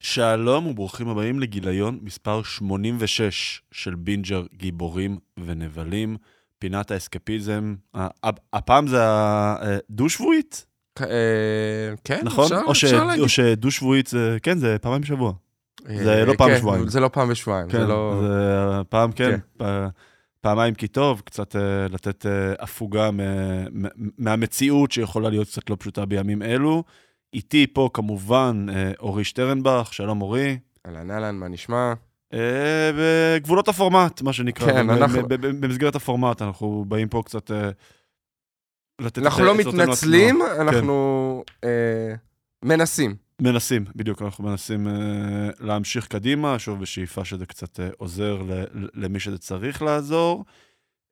שלום וברוכים הבאים לגיליון מספר 86 של בינג'ר גיבורים ונבלים, פינת האסקפיזם. הפעם זה הדו-שבועית, אה, כן, נכון? אפשר או ש- אפשר להגיד. או שדו-שבועית זה, כן, זה פעמיים בשבוע. אה, זה לא פעם כן, בשבועיים. זה לא פעם בשבועיים, כן, זה לא... זה פעם כן, כן. פעמיים כי טוב, קצת אה, לתת אה, הפוגה מהמציאות שיכולה להיות קצת לא פשוטה בימים אלו. איתי פה כמובן אה, אורי שטרנבך, שלום אורי. אהלן, אהלן, מה נשמע? אה, בגבולות הפורמט, מה שנקרא. כן, אנחנו- במסגרת הפורמט, אנחנו באים פה קצת אה, לתת אנחנו לא מתנצלים. אנחנו אה, מנסים. מנסים, בדיוק, אנחנו מנסים אה, להמשיך קדימה, שוב בשאיפה שזה קצת אה, עוזר ל- למי שזה צריך לעזור.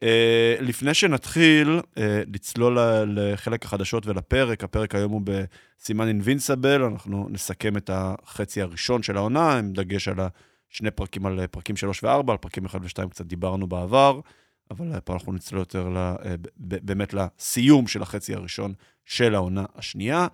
אה, לפני שנתחיל אה, לצלול לחלק החדשות ולפרק, הפרק היום הוא בסימן אינבינסבל, אנחנו נסכם את החצי הראשון של העונה, עם דגש על השני פרקים, על פרקים 3 ו-4, על פרקים 1 ו-2 קצת דיברנו בעבר, אבל פה אנחנו נצלול יותר ל- ב- באמת לסיום של החצי הראשון של העונה השנייה.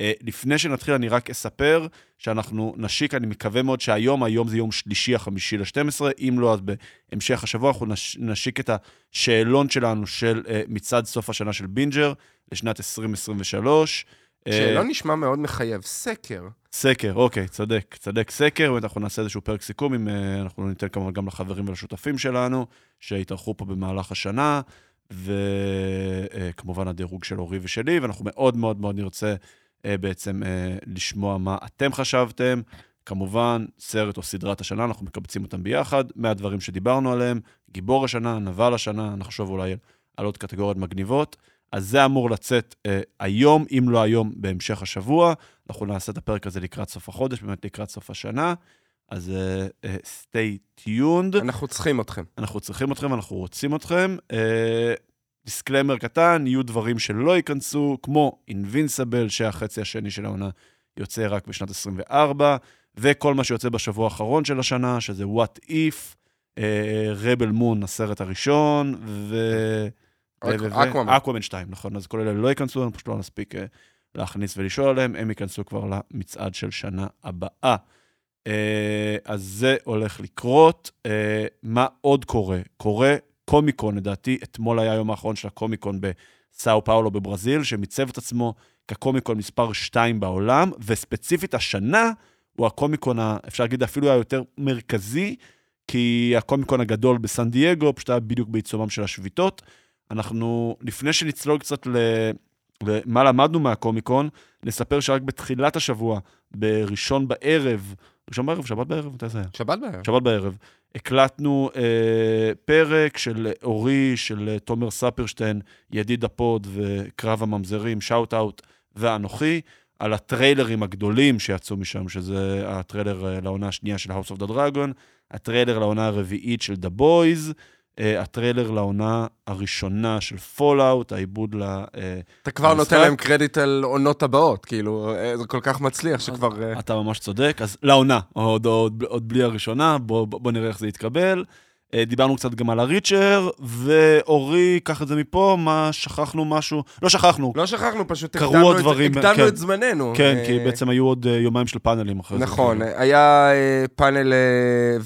אה, לפני שנתחיל, אני רק אספר שאנחנו נשיק, אני מקווה מאוד שהיום, היום זה יום שלישי, החמישי ל-12, אם לא, אז בהמשך השבוע אנחנו נש, נשיק את השאלון שלנו של אה, מצעד סוף השנה של בינג'ר לשנת 2023. אה, שלא נשמע מאוד מחייב, סקר. סקר, אוקיי, צודק, צודק, סקר, באמת אנחנו נעשה איזשהו פרק סיכום, אם אה, אנחנו ניתן כמובן גם לחברים ולשותפים שלנו, שהתארחו פה במהלך השנה, וכמובן הדירוג של אורי ושלי, ואנחנו מאוד מאוד מאוד נרצה בעצם אה, לשמוע מה אתם חשבתם. כמובן, סרט או סדרת השנה, אנחנו מקבצים אותם ביחד, מהדברים שדיברנו עליהם, גיבור השנה, נבל השנה, נחשוב אולי על, על עוד קטגוריות מגניבות. אז זה אמור לצאת אה, היום, אם לא היום, בהמשך השבוע. אנחנו נעשה את הפרק הזה לקראת סוף החודש, באמת לקראת סוף השנה. אז אה, אה, stay tuned. אנחנו צריכים אתכם. אנחנו צריכים אתכם, אנחנו רוצים אתכם. אה, דיסקלמר קטן, יהיו דברים שלא ייכנסו, כמו Invincible, שהחצי השני של העונה יוצא רק בשנת 24, וכל מה שיוצא בשבוע האחרון של השנה, שזה What If, אה, Rebel Moon, הסרט הראשון, ו... אק- ו- ו- אקוואמן. אקוואמן 2, נכון, אז כל אלה לא ייכנסו, אנחנו פשוט לא נספיק אה, להכניס ולשאול עליהם, הם ייכנסו כבר למצעד של שנה הבאה. אה, אז זה הולך לקרות. אה, מה עוד קורה? קורה קומיקון, לדעתי, אתמול היה היום האחרון של הקומיקון בסאו פאולו בברזיל, שמיצב את עצמו כקומיקון מספר 2 בעולם, וספציפית השנה הוא הקומיקון, ה- אפשר להגיד אפילו היותר מרכזי, כי הקומיקון הגדול בסן דייגו פשוט היה בדיוק בעיצומם של השביתות. אנחנו, לפני שנצלול קצת ל... למה למדנו מהקומיקון, נספר שרק בתחילת השבוע, בראשון בערב, ראשון בערב, שבת בערב, מתי זה היה? שבת בערב. שבת בערב, הקלטנו אה, פרק של אורי, של אה, תומר ספרשטיין, ידיד הפוד וקרב הממזרים, shout out, ואנוכי, על הטריילרים הגדולים שיצאו משם, שזה הטריילר אה, לעונה השנייה של House of the Dragon, הטריילר לעונה הרביעית של The Boys, הטריילר לעונה הראשונה של Fallout, העיבוד ל... אה, אתה כבר המשחק- נותן להם קרדיט על עונות הבאות, כאילו, אה, זה כל כך מצליח שכבר... אה, אתה ממש צודק, אז לעונה, עוד, עוד, עוד בלי הראשונה, בוא, בוא נראה איך זה יתקבל. אה, דיברנו קצת גם על הריצ'ר, ואורי, קח את זה מפה, מה, שכחנו משהו? לא שכחנו, לא שכחנו, פשוט הקדמנו עוד את- דברים, הקדמנו כן. את זמננו. כן, כי אה, בעצם היו עוד אה, יומיים של פאנלים אחרי זה. נכון, כאילו. היה אה, פאנל, אה,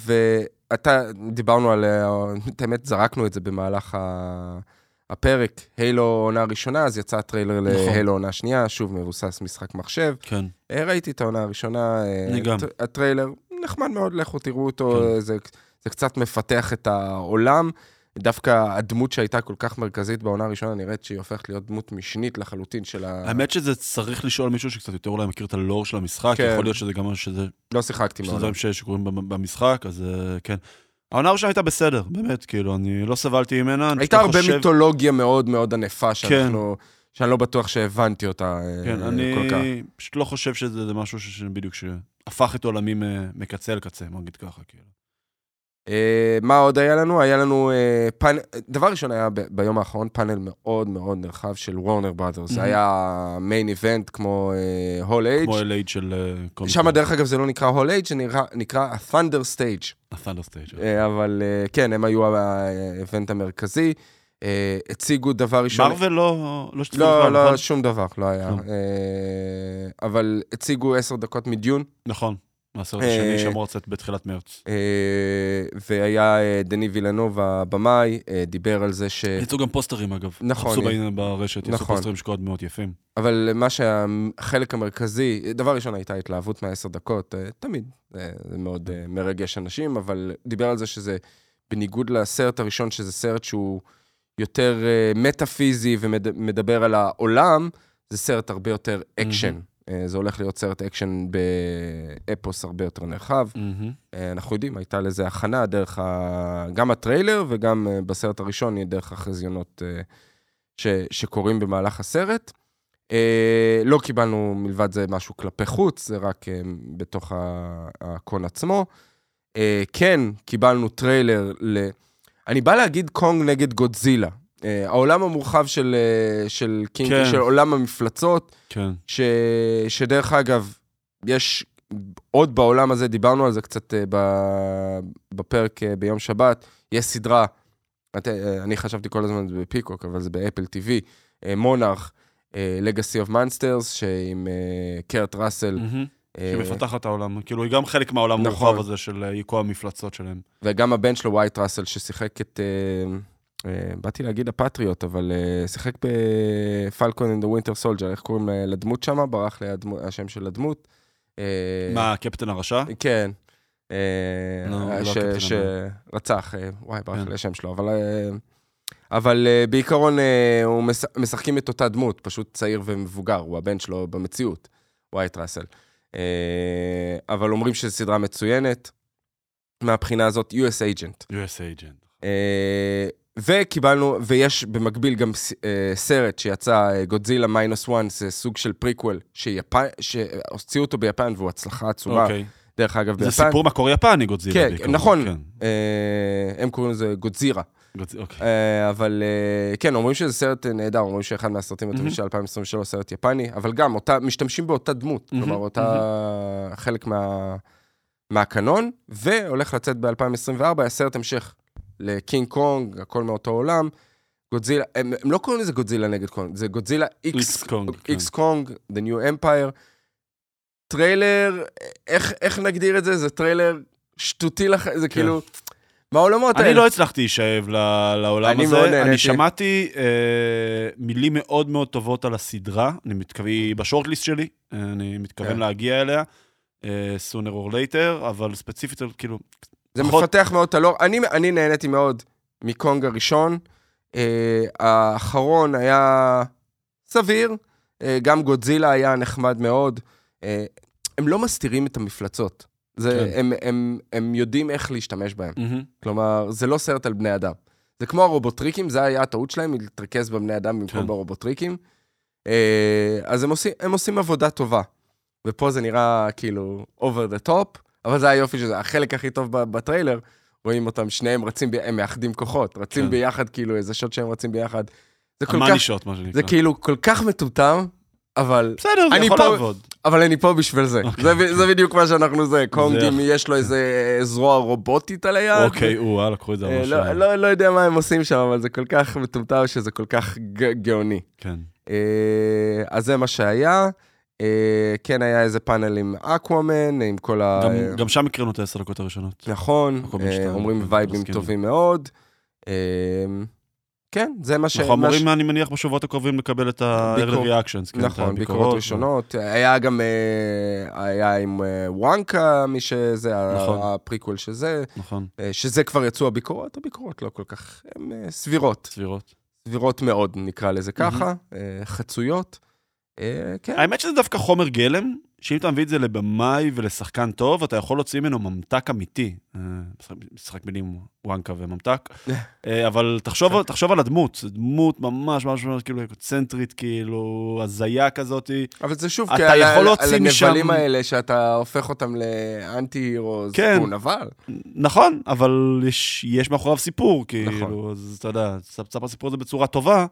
ואתה, דיברנו על, אה, את האמת, זרקנו את זה במהלך ה- הפרק, הילו עונה ראשונה, אז יצא הטריילר נכון. להילו עונה שנייה, שוב מבוסס משחק מחשב. כן, אה, ראיתי את העונה הראשונה, אה, אני גם. הט- הטריילר, נחמד מאוד, לכו תראו אותו, כן. זה, זה קצת מפתח את העולם. דווקא הדמות שהייתה כל כך מרכזית בעונה הראשונה, נראית שהיא הופכת להיות דמות משנית לחלוטין של ה... האמת שזה צריך לשאול מישהו שקצת יותר אולי מכיר את הלור של המשחק, כן. יכול להיות שזה גם שזה לא שיחקתי שזה מאוד. דברים שקורים במ- במשחק, אז אה, כן. העונה הראשונה הייתה בסדר, באמת, כאילו, אני לא סבלתי ממנה. אני הייתה הרבה חושב- מיתולוגיה מאוד מאוד ענפה שאנחנו... שאני לא בטוח שהבנתי אותה אה, כן, כל אני כך. פשוט לא חושב שזה זה משהו שבדיוק שהפך את עולמי מקצה אל קצה, בוא נגיד ככה, כאילו. אה, מה עוד היה לנו? היה לנו אה, פאנל, דבר ראשון היה ביום האחרון פאנל מאוד מאוד נרחב של וורנר בראדרס. זה. היה מיין איבנט כמו הול אייג'. כמו LH של אה. שם דרך אגב זה לא נקרא הול אייג', זה נקרא- ה-Thunder Stage. ה-Thunder Stage. אה, אבל אה, כן, הם היו האיבנט המרכזי. אה, הציגו דבר ראשון... מרוויל לא לא לא, לא, נכון? שום דבר, לא היה. אה, אבל הציגו עשר דקות מדיון, נכון. מהסרט אה, השני שאמור לצאת בתחילת מרץ. אה, והיה אה, דני וילנוב הבמאי, אה, דיבר על זה ש... יצאו גם פוסטרים אגב. נכון, חפשו אה, בעניין ברשת, יצאו נכון. פוסטרים שקודם מאוד יפים. אבל מה שהחלק המרכזי, דבר ראשון הייתה התלהבות מהעשר דקות, אה, תמיד, אה, זה מאוד אה, מרגש אנשים, אבל דיבר על זה שזה, בניגוד לסרט הראשון, שזה סרט שהוא יותר אה, מטאפיזי ומדבר על העולם, זה סרט הרבה יותר אקשן. אה, זה הולך להיות סרט אקשן באפוס הרבה יותר נרחב. אה, אנחנו יודעים, הייתה לזה הכנה דרך ה... גם הטריילר וגם אה, בסרט הראשון, דרך החזיונות אה, ש... שקורים במהלך הסרט. אה, לא קיבלנו מלבד זה משהו כלפי חוץ, זה רק אה, בתוך ה con עצמו. אה, כן, קיבלנו טריילר ל... אני בא להגיד קונג נגד גודזילה. אה, העולם המורחב של, אה, של קינג, כן. של עולם המפלצות, כן. ש... שדרך אגב, יש עוד בעולם הזה, דיברנו על זה קצת אה, ב... בפרק ביום שבת, יש סדרה, את... אני חשבתי כל הזמן זה ב Peacock, אבל זה ב Apple TV, Monarch, Legacy of Monsters, שעם קרט ראסל, מהמם. אה, שהיא מפתחת את העולם. כאילו, היא גם חלק מהעולם נכון. המורחב הזה של יקום המפלצות שלהם. וגם הבן שלו, וויאט ראסל, ששיחק את... אה, באתי להגיד הפטריוט, אבל אה, שיחק ב Falcon The Winter Soldier, איך קוראים לדמות שם? ברח לי השם של הדמות. אה, מה, קפטן הרשע? כן. לא, לא הקפטן שרצח, וואי, ברח כן. לי השם שלו, אבל... אבל אה, בעיקרון אה, הוא מש- משחקים את אותה דמות, פשוט צעיר ומבוגר, הוא הבן שלו במציאות, וויאט ראסל. אה, אבל אומרים שזו סדרה מצוינת. מהבחינה הזאת, US Agent. US Agent. אה, וקיבלנו, ויש במקביל גם אה, סרט שיצא, Godzilla Minus One, זה סוג של פריקוול, שהוציאו אותו ביפן והוא הצלחה עצומה. אוקיי. דרך אגב, זה ביפן. סיפור מקור יפני, גודזילה. כן, בעיקרון. נכון. כן. אה, הם קוראים לזה גודזירה. גודז- אוקיי. אבל כן, אומרים שזה סרט נהדר, אומרים שאחד מהסרטים הטובים מהמם. של 2023, סרט יפני, אבל גם, אותה, משתמשים באותה דמות, מהמם, כלומר, אותה חלק מה, מהקנון, והולך לצאת ב-2024, היה סרט המשך לקינג קונג, הכל מאותו עולם. גודזילה, הם, הם לא קוראים לזה גודזילה נגד קונג, זה גודזילה x קונג. כן. x קונג, The New Empire. טריילר, איך, איך נגדיר את זה? זה טריילר שטותי לך, זה כאילו... מהעולמות האלה. אני לא הצלחתי להישאב לעולם אני הזה. מאוד נהניתי. אני שמעתי אה, מילים מאוד מאוד טובות על הסדרה. אני מתכוון, היא ב shortlist שלי, אה, אני מתכוון כן. להגיע אליה, אה, sooner or later, אבל ספציפית, כאילו, זה פחות- מפתח מאוד את הלור. אני, אני נהניתי מאוד מקונג הראשון. אה, האחרון היה סביר, אה, גם גודזילה היה נחמד מאוד. אה, הם לא מסתירים את המפלצות. זה, כן. הם, הם, הם יודעים איך להשתמש בהם. מהמם. כלומר, זה לא סרט על בני אדם. זה כמו הרובוטריקים, זה היה הטעות שלהם, להתרכז בבני אדם במקום כן. ברובוטריקים. אה, אז הם עושים, הם עושים עבודה טובה. ופה זה נראה כאילו over the top, אבל זה היופי שזה, החלק הכי טוב בטריילר, רואים אותם, שניהם רצים, הם מאחדים כוחות, רצים כן. ביחד, כאילו, איזה שוט שהם רצים ביחד. זה כל כך, שוט, מה שנקרא. זה כאילו כל כך מטומטם, אבל, בסדר, זה יכול פה- לעבוד. אבל אני פה בשביל זה. אוקיי. זה, זה בדיוק מה שאנחנו זה. קונג, זה- אם יש לו איזה זרוע רובוטית על היד. אוקיי, וואלה, לקחו את זה אה, ממש... לא, לא, לא יודע מה הם עושים שם, אבל זה כל כך מטומטם שזה כל כך גאוני. כן. אה, אז זה מה שהיה. אה, כן, היה איזה פאנל עם אקוואמן, עם כל ה... גם- גם שם הקראנו את העשר דקות הראשונות. נכון, אה, אומרים כן, וייבים. טובים מאוד. אה, כן, זה מה ש... אנחנו אמורים, אני מניח, בשבועות הקרובים לקבל את ה-early ביקור- reactions. כן, נכון, ביקורות. ראשונות. היה גם, היה עם וואנקה, מי שזה, נכון. הפריקוול שזה, נכון, שזה כבר יצאו הביקורות, הביקורות לא כל כך, הן סבירות. סבירות. סבירות מאוד, נקרא לזה ככה, אה, חצויות. אה, כן. האמת שזה דווקא חומר גלם, שאם אתה מביא את זה לבמאי ולשחקן טוב, אתה יכול להוציא ממנו ממתק אמיתי. אה, משחק- מילים וואנקה וממתק. אה, אבל תחשוב, תחשוב על הדמות, דמות ממש ממש ממש כאילו אקוצנטרית, כאילו הזיה כזאת. אבל זה שוב, אתה כי יכול על- להוציא על הנבלים האלה, שאתה הופך אותם לאנטי הירו, כן. הוא נבל. נכון, אבל יש, יש מאחוריו סיפור, כאילו, נכון. אז אתה יודע, תספר הסיפור הזה בצורה טובה,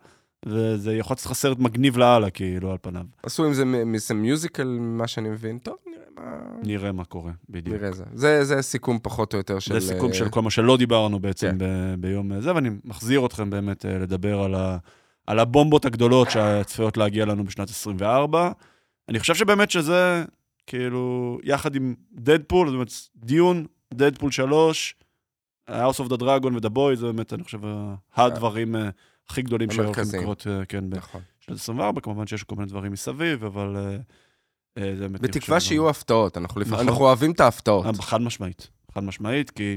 וזה יכול להיות לך סרט מגניב לאללה, כאילו, על פניו. עשו עם זה מזה מיוזיקל, מה שאני מבין. טוב, נראה מה... נראה מה קורה, בדיוק. נראה זה. זה. זה סיכום פחות או יותר של... זה סיכום אה, של כל מה שלא דיברנו בעצם כן. ב- ביום זה, ואני מחזיר אתכם באמת אה, לדבר על, ה, על הבומבות הגדולות שצפויות להגיע לנו בשנת 24. אני חושב שבאמת שזה, כאילו, יחד עם דדפול, זאת אומרת, דיון, דדפול 3, House of the Dragon ו-The Boy, זה באמת, אני חושב, הדברים אה, הכי גדולים שהולכים המרכזיים. לקרות, אה, כן, נכון. בשנת 24, כמובן שיש כל מיני דברים מסביב, אבל אה, אה, זה באמת... אני בתקווה שיהיו הפתעות, אנחנו לפ- נכון. אנחנו אוהבים את ההפתעות. חד משמעית, חד משמעית, כי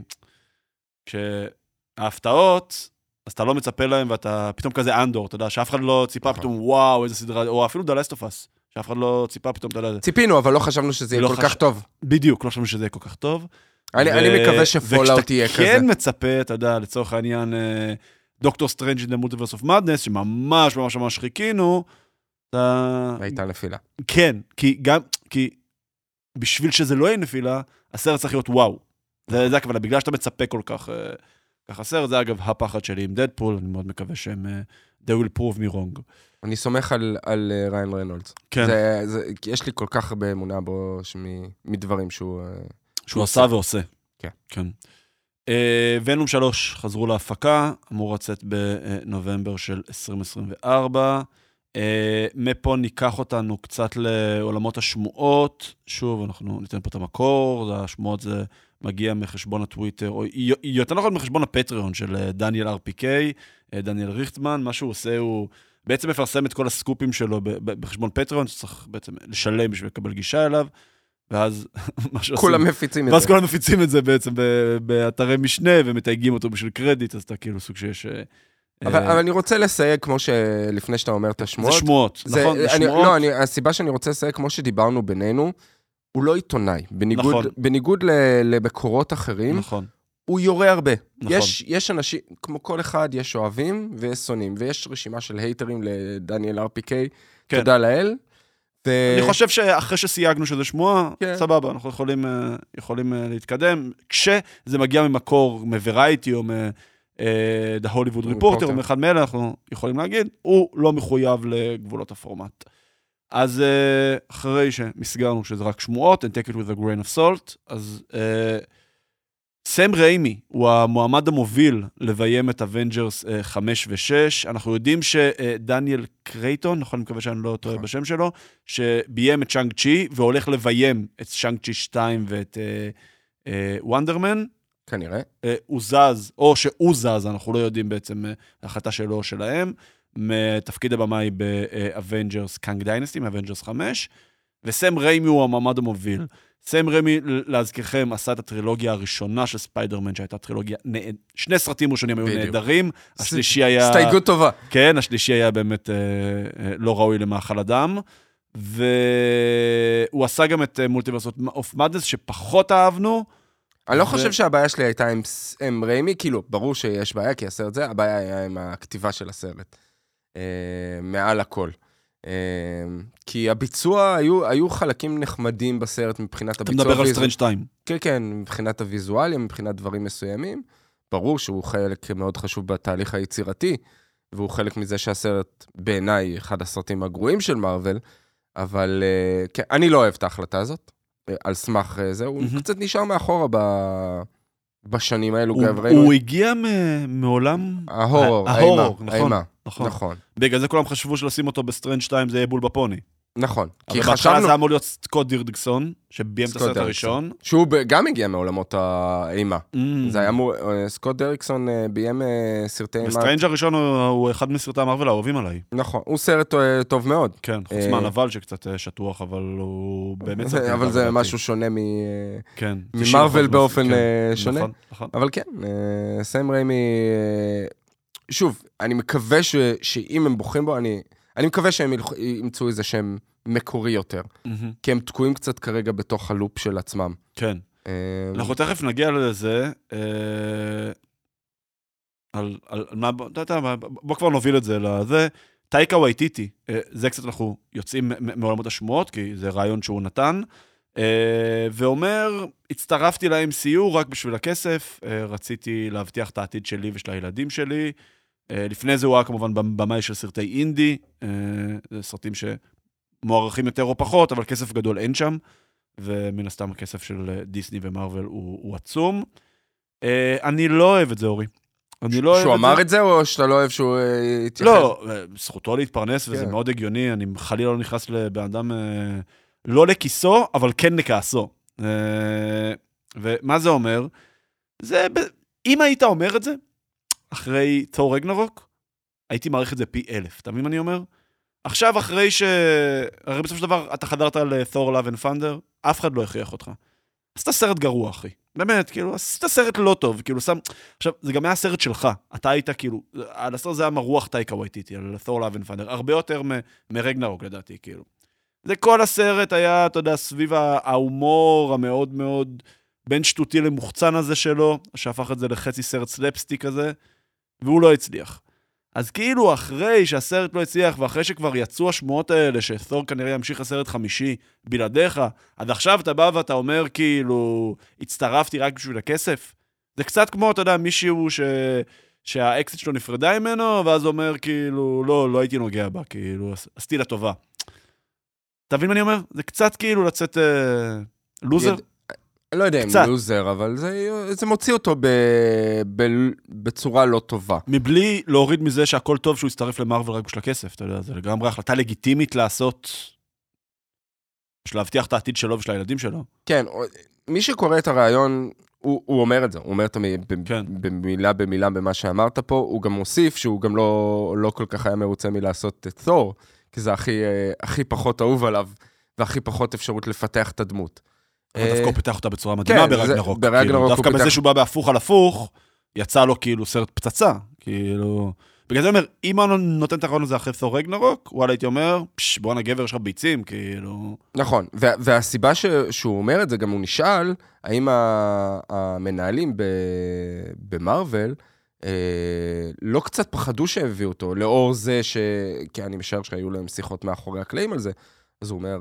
כשההפתעות, אז אתה לא מצפה להם ואתה פתאום כזה אנדור, אתה יודע, שאף אחד לא ציפה נכון. פתאום, וואו, איזה סדרה, או אפילו Us, שאף אחד לא ציפה פתאום, אתה יודע, ציפינו, אבל לא חשבנו שזה יהיה לא כל חש- כך טוב. בדיוק, לא חשבנו שזה יהיה כל כך טוב. אני ו- אני מקווה שפולאאוט יהיה וכשאתה כזה. כן מצפה, אתה יודע, לצורך העניין, דוקטור סטרנג' in the Multiverse of Madness, שממש ממש ממש חיכינו, אתה... הייתה נפילה. כן, כי גם, כי בשביל שזה לא יהיה נפילה, הסרט צריך להיות וואו. זה, זה הכוונה, בגלל שאתה מצפה כל כך, אה, ככה סרט, זה אגב הפחד שלי עם דדפול, אני מאוד מקווה שהם, אה, they will prove me wrong. אני סומך על- על אה, ריין ריינולדס. כן, זה- זה- יש לי כל כך הרבה אמונה בו שמ- מדברים שהוא... אה, שהוא עשה ועושה. כן. כן. אה, ונום 3 חזרו להפקה, אמור לצאת בנובמבר של 2024. אה, מפה ניקח אותנו קצת לעולמות השמועות. שוב, אנחנו ניתן פה את המקור, השמועות זה מגיע מחשבון הטוויטר, או יותר נכון מחשבון הפטריון של אה, דניאל RPK, דניאל ריכטמן, מה שהוא עושה הוא בעצם מפרסם את כל הסקופים שלו בחשבון פטריון, שצריך בעצם לשלם בשביל לקבל גישה אליו, ואז מה שעושים... כולם מפיצים את ואז זה. כולם מפיצים את זה בעצם באתרי משנה ומתייגים אותו בשביל קרדיט, אז אתה כאילו סוג שיש... אה, אבל אבל אני רוצה לסייג, כמו שלפני שאתה אומר את זה השמועות. שמועות, זה- נכון? זה אני- שמועות. לא, אני- הסיבה שאני רוצה לסייג, כמו שדיברנו בינינו, הוא לא עיתונאי. בניגוד- נכון. בניגוד למקורות אחרים, נכון, הוא יורה הרבה. נכון. יש, יש אנשים, כמו כל אחד, יש אוהבים ויש שונאים, ויש רשימה של הייטרים לדניאל RPK, כן. תודה לאל. ו... אני חושב שאחרי שסייגנו שזה שמועה, כן. סבבה, אנחנו יכולים, אה, יכולים אה, להתקדם. כשזה מגיע ממקור, מוורייטי או מ-The Hollywood Reporter, או מאחד מאלה, אנחנו יכולים להגיד, הוא לא מחויב לגבולות הפורמט. אז אה, אחרי שמסגרנו שזה רק שמועות, and take it with a grain of salt, אז אה, סם ריימי הוא המועמד המוביל לביים את אבנג'רס 5 ו-6. אנחנו יודעים שדניאל קרייטון, נכון, אני מקווה שאני לא טועה נכון. בשם שלו, שביים את שאנג צ'י והולך לביים את שאנג צ'י 2 ואת אה, אה, וונדרמן. כנראה. אה, הוא זז, או שהוא זז, אנחנו לא יודעים בעצם אה, החלטה שלו או שלהם, מתפקיד הבמאי באבנג'רס Kang Dynasty, מאבנג'רס 5, וסם ריימי הוא המועמד המוביל. סם ריימי, להזכירכם, עשה את הטרילוגיה הראשונה של ספיידרמן, שהייתה טרילוגיה. שני סרטים ראשונים היו. נהדרים, השלישי היה... הסתייגות טובה. כן, השלישי היה באמת אה, אה, לא ראוי למאכל אדם. והוא עשה גם את Multiverse of Madness, שפחות אהבנו. אני לא ו- חושב שהבעיה שלי הייתה עם סם ריימי, כאילו, ברור שיש בעיה, כי הסרט זה, הבעיה היה עם הכתיבה של הסרט. אה, מעל הכל. אה, כי הביצוע, היו, היו חלקים נחמדים בסרט מבחינת אתה הביצוע. מדבר על סטרנג' 2. כן, כן, מבחינת הוויזואליה, מבחינת דברים מסוימים. ברור שהוא חלק מאוד חשוב בתהליך היצירתי, והוא חלק מזה שהסרט בעיניי אחד הסרטים הגרועים של מארוול, אבל אה, כן, אני לא אוהב את ההחלטה הזאת, אה, על סמך אה, זה, הוא מהמם. קצת נשאר מאחורה ב... בשנים האלו, הוא, הוא הגיע מעולם... ההורור, האימה, נכון, נכון. נכון, בגלל זה כולם חשבו שלשים אותו בסטרנג' 2 זה יהיה בול בפוני. נכון. כי אבל בהתחלה חשבנו זה אמור להיות סקוט דריקסון, שביים את הסרט. הראשון. שהוא גם הגיע מעולמות האימה. Mm. זה היה אמור, אה, סקוט דריקסון אה, ביים אה, סרטי אימה. וסטרנג' הראשון הוא אחד מסרטי המרוויל האהובים עליי. נכון, הוא סרט טוב מאוד. כן, חוץ מהנבל שקצת שטוח, אבל הוא באמת... זה- סרט אבל זה. משהו שונה. כן. ממרוויל 90% באופן כן, שונה. נכון, נכון. אבל כן, סם ריימי, שוב, אני מקווה ש, שאם הם בוחרים בו, אני, אני מקווה שהם ימצאו איזה שם מקורי יותר, מהמם. כי הם תקועים קצת כרגע בתוך הלופ של עצמם. כן. אה, אנחנו תכף נגיע לזה. אה, על, על, על מה, אתה יודע מה, בוא כבר נוביל את זה לזה. טייקה וייטיטי, אה, זה קצת אנחנו יוצאים מעולמות השמועות, כי זה רעיון שהוא נתן, אה, ואומר, הצטרפתי ל-MCU רק בשביל הכסף, רציתי להבטיח את העתיד שלי ושל הילדים שלי. אה, לפני זה הוא היה כמובן במאי של סרטי אינדי, אה, זה סרטים שמוערכים יותר או פחות, אבל כסף גדול אין שם. ומן הסתם הכסף של אה, דיסני ומרוויל הוא, הוא עצום. אני לא אוהב את זה, אורי. אני לא אוהב שהוא את אמר זה. את זה, או שאתה לא אוהב שהוא יתייחס? לא, זכותו להתפרנס, וזה כן. מאוד הגיוני, אני חלילה לא נכנס לבן אדם, לא לכיסו, אבל כן לכעסו. ומה זה אומר? זה, אם היית אומר את זה, אחרי תור רגנרוק, הייתי מעריך את זה פי אלף. אתה מבין מה אני אומר? עכשיו, אחרי ש... הרי בסופו של דבר, אתה חדרת לתור Love and Thunder, אף אחד לא הכריח אותך. עשית סרט גרוע, אחי. באמת, כאילו, עשית סרט לא טוב, כאילו, שם... עכשיו, זה גם היה סרט שלך. אתה היית, כאילו, על הסרט זה היה מרוח טייקה וייטיטי, על תור Love and Thunder, הרבה יותר מ- מרגנרוק, לדעתי, כאילו. זה כל הסרט היה, אתה יודע, סביב ההומור המאוד מאוד בין שטותי למוחצן הזה שלו, שהפך את זה לחצי סרט סלפסטיק כזה, והוא לא הצליח. אז כאילו אחרי שהסרט לא הצליח, ואחרי שכבר יצאו השמועות האלה, שתור כנראה ימשיך לסרט חמישי בלעדיך, אז עכשיו אתה בא ואתה אומר כאילו, הצטרפתי רק בשביל הכסף? זה קצת כמו, אתה יודע, מישהו ש... שהאקסיט שלו נפרדה ממנו, ואז אומר כאילו, לא, לא הייתי נוגע בה, כאילו, עש- עשיתי לה טובה. אתה מבין מה אני אומר? זה קצת כאילו לצאת אה, לוזר. יד- לא יודע אם קצת. לוזר, אבל זה, זה מוציא אותו ב, ב, בצורה לא טובה. מבלי להוריד מזה שהכל טוב שהוא יצטרף למרוויל רק בשביל הכסף, אתה יודע, זה לגמרי החלטה לגיטימית לעשות, בשביל להבטיח את העתיד שלו ושל הילדים שלו. כן, מי שקורא את הרעיון, הוא, הוא אומר את זה, הוא אומר את ב- כן. במילה במילה במה שאמרת פה, הוא גם מוסיף שהוא גם לא, לא כל כך היה מרוצה מלעשות את תור, כי זה הכי, אה, הכי פחות אהוב עליו, והכי פחות אפשרות לפתח את הדמות. אבל אה, דווקא הוא פיתח אותה בצורה מדהימה כן, זה- ברגנרוק. ברגנרוק כאילו, דווקא בזה שהוא בא בהפוך על הפוך, יצא לו כאילו סרט פצצה. כאילו... בגלל זה אני אומר, אם אני נותן את הרעיון הזה אחרי תור רגנרוק, וואלה, הייתי אומר, פש, בואנה גבר, יש לך ביצים, כאילו... נכון, וה, והסיבה ש, שהוא אומר את זה, גם הוא נשאל, האם המנהלים ב, במרוויל אה, לא קצת פחדו שהביאו אותו, לאור זה ש... כי אני משער שהיו להם שיחות מאחורי הקלעים על זה, אז הוא אומר,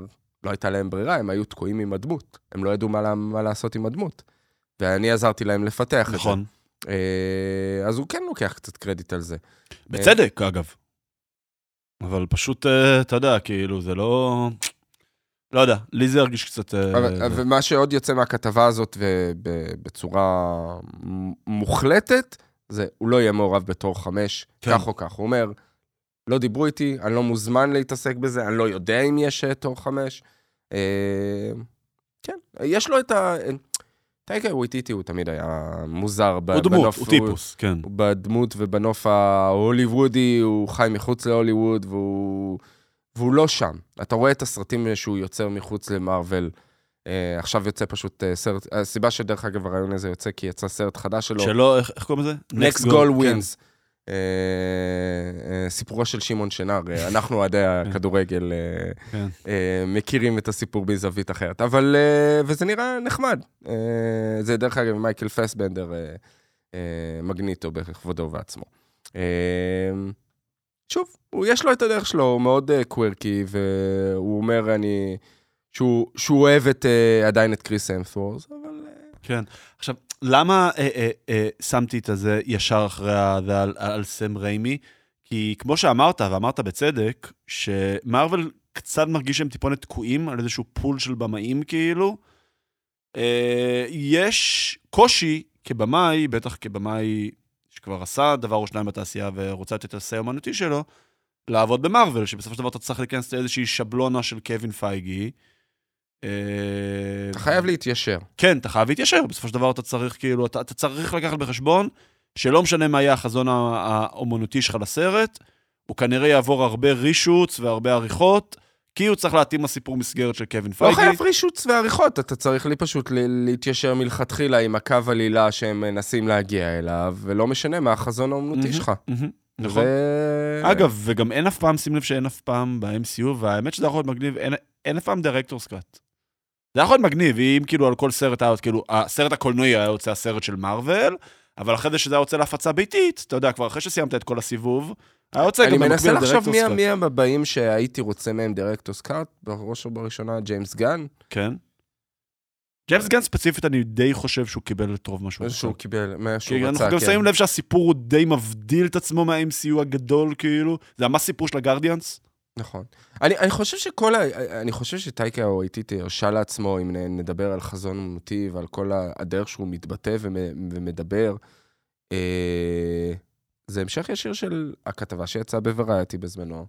לא הייתה להם ברירה, הם היו תקועים עם הדמות, הם לא ידעו מה, מה לעשות עם הדמות. ואני עזרתי להם לפתח את נכון. זה. אה, אז הוא כן לוקח קצת קרדיט על זה. בצדק, אגב. אבל פשוט, אה, אתה יודע, כאילו, זה לא... לא יודע, לי זה הרגיש קצת... אה, אבל, ומה שעוד יוצא מהכתבה הזאת ובצורה מוחלטת, זה הוא לא יהיה מעורב בתור חמש, כן. כך או כך. הוא אומר, לא דיברו איתי, אני לא מוזמן להתעסק בזה, אני לא יודע אם יש תור חמש. אה, כן, יש לו את ה... טייקר וויטיטי הוא תמיד היה מוזר. הוא דמות, בנוף- הוא טיפוס, כן. בדמות ובנוף ההוליוודי, הוא חי מחוץ להוליווד, והוא, והוא לא שם. אתה רואה את הסרטים שהוא יוצר מחוץ למארוול. אה, עכשיו יוצא פשוט אה, סרט, הסיבה שדרך אגב הרעיון הזה יוצא, כי יצא סרט חדש שלו, שלא, איך איך קוראים לזה? Next Goal כן. Wins. אה, סיפורו של שמעון שנר, אה, אנחנו אוהדי הכדורגל אה, כן. אה, מכירים את הסיפור מזווית אחרת, אבל, אה, וזה נראה נחמד. אה, זה דרך אגב מייקל פסבנדר, אה, אה, מגניטו בכבודו ובעצמו. אה, שוב, יש לו את הדרך שלו, הוא מאוד אה, קווירקי, והוא אומר אני, שהוא, שהוא אוהב את, אה, עדיין את קריס אמפורס, אבל... אה, כן. עכשיו, למה אה, אה, אה, שמתי את הזה ישר אחרי זה על, על סם ריימי? כי כמו שאמרת, ואמרת בצדק, שמרוויל קצת מרגיש שהם טיפונת תקועים על איזשהו פול של במאים כאילו. אה, יש קושי כבמאי, בטח כבמאי שכבר עשה דבר או שניים בתעשייה ורוצה לתת את האומנותי שלו, לעבוד במרוויל, שבסופו של דבר אתה צריך להיכנס לאיזושהי שבלונה של קווין פייגי. אה, אתה חייב להתיישר. כן, אתה חייב להתיישר, בסופו של דבר אתה צריך, כאילו, אתה, אתה צריך לקחת בחשבון שלא משנה מה יהיה החזון האומנותי שלך לסרט, הוא כנראה יעבור הרבה רישוץ והרבה עריכות, כי הוא צריך להתאים לסיפור מסגרת של קווין לא פייגי. חייב רישוץ ועריכות, אתה צריך לי פשוט להתיישר מלכתחילה עם הקו עלילה שהם מנסים להגיע אליו, ולא משנה מה החזון האומנותי שלך. נכון. אגב, וגם אין אף פעם, שים לב שאין אף פעם ב-MCU, והאמת שזה יכול להיות מגניב, אין, אין אף פעם director's cut. זה יכול להיות מגניב, אם כאילו על כל סרט היה, כאילו, הסרט הקולנועי היה יוצא הסרט של מארוול, אבל אחרי זה שזה היה יוצא להפצה ביתית, אתה יודע, כבר אחרי שסיימת את כל הסיבוב, היה יוצא גם אני במקביל מנסה לחשוב director's מי cut. מי הבאים שהייתי רוצה מהם director's cut, בראש ובראשונה ג'יימס גן, כן. ג'יימס גן ספציפית, אני די חושב שהוא קיבל את רוב מה שהוא שהוא רצה. קיבל, מה שהוא כי אנחנו רצה, גם כן. שמים לב שהסיפור הוא די מבדיל את עצמו מה-MCU הגדול, כאילו. זה ממש סיפור של הגרדיאנס. נכון. אני, אני חושב שכל ה... אני חושב שטייקה אויטיטי הרשה לעצמו, אם נדבר על חזון אומנותי ועל כל הדרך שהוא מתבטא ומ- ומדבר, אה, זה המשך ישיר של הכתבה שיצאה בוורייטי בזמנו.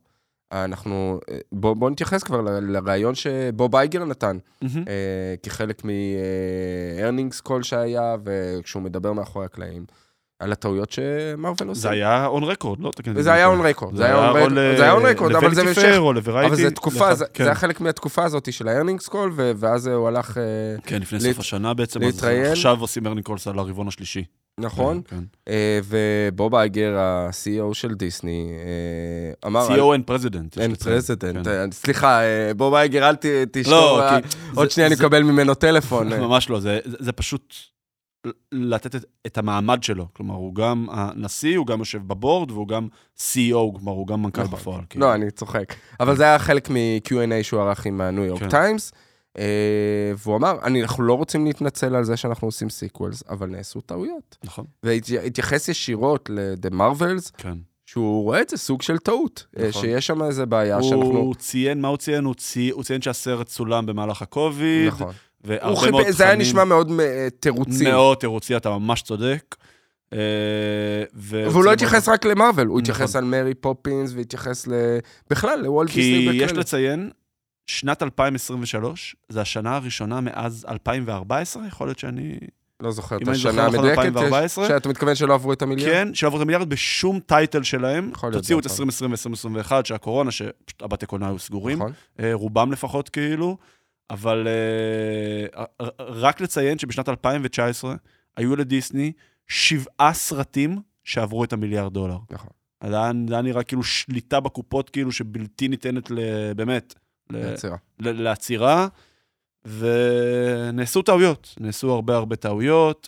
אנחנו... אה, בוא, בוא נתייחס כבר ל- לרעיון שבוב אייגר נתן, אה, כחלק מ-earnings call שהיה, וכשהוא מדבר מאחורי הקלעים, על הטעויות שמרוויל עושה. זה היה on record, לא? אם היה on טועה. record, זה היה on record, ל- זה היה on record, אבל זה לוואניטי המשך, פייר או לוורייטי. אבל זה תקופה, זה כן. זה היה חלק מהתקופה הזאת של ה-earnings call, ו- ואז הוא הלך, אה, כן, לפני סוף השנה בעצם, אז. עכשיו עושים earning על הרבעון השלישי. נכון? כן. אה, ובוב אייגר, ה-CEO של דיסני, אה, אמר... CEO president. and president, אה, סליחה, אה, בוב אייגר, אל תשתור, לא, אה, כי... עוד זה- שנייה אני זה- אקבל ממנו טלפון. אה. ממש לא, זה, זה, זה פשוט לתת את, את המעמד שלו. כלומר, הוא גם הנשיא, הוא גם יושב ב board, והוא גם CEO, כלומר, הוא גם מנכ"ל נכון. בפועל. כאילו. לא, אני צוחק. אבל זה היה חלק מ-Q&A שהוא ערך עם הניו יורק כן. טיימס, אה, והוא אמר, "אני- אנחנו לא רוצים להתנצל על זה שאנחנו עושים sequels, אבל נעשו טעויות. נכון, והתייחס ישירות ל-The Marvels, כן. שהוא רואה את זה סוג של טעות. אה, נכון. שיש שם איזה בעיה שאנחנו... הוא ציין, מה הוא ציין? הוא, צי, הוא ציין שהסרט צולם במהלך הקוביד, נכון. והרבה מאוד זה היה תכנים נשמע מאוד אה, תירוצי. מאוד תירוצי, אתה ממש צודק. אה, והוא לא התייחס רק למרוויל, הוא נכון. התייחס על מרי פופינס והתייחס. בכלל, לוולט כי דיסני יש בכלא. לציין, שנת 2023, זה השנה הראשונה מאז 2014, יכול להיות שאני... לא זוכר את השנה נכון, המדויקת. 2014. שאתה מתכוון שלא עברו את המיליון? כן, שעברו את המיליארד בשום title שלהם. תוציאו את גם 2020 ו-2021, שהקורונה, שפשוט הבתי קולנוע היו סגורים, נכון. אה, רובם לפחות כאילו, אבל ר- רק לציין שבשנת 2019 היו לדיסני שבעה סרטים שעברו את המיליארד דולר. נכון. זה היה נראה כאילו שליטה בקופות, כאילו שבלתי ניתנת ל- באמת. ל- לעצירה, ונעשו טעויות, נעשו הרבה הרבה טעויות.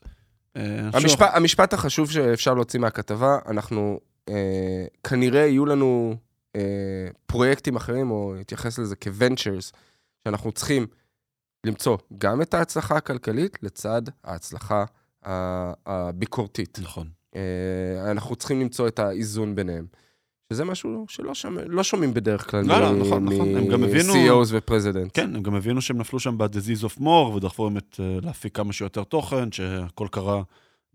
אה, המשפט, המשפט החשוב שאפשר להוציא מהכתבה, אנחנו, אה, כנראה יהיו לנו אה, פרויקטים אחרים, או נתייחס לזה כוונצ'רס, שאנחנו צריכים למצוא גם את ההצלחה הכלכלית לצד ההצלחה הביקורתית. נכון. אה, אנחנו צריכים למצוא את האיזון ביניהם. שזה משהו שלא שומע, לא שומעים בדרך כלל לא, לא, נכון, נכון. הם גם הבינו- מ-CEOs ופרזידנט. כן, הם גם הבינו שהם נפלו שם ב-disease of more, ודחפו באמת אה, להפיק כמה שיותר תוכן, שהכל קרה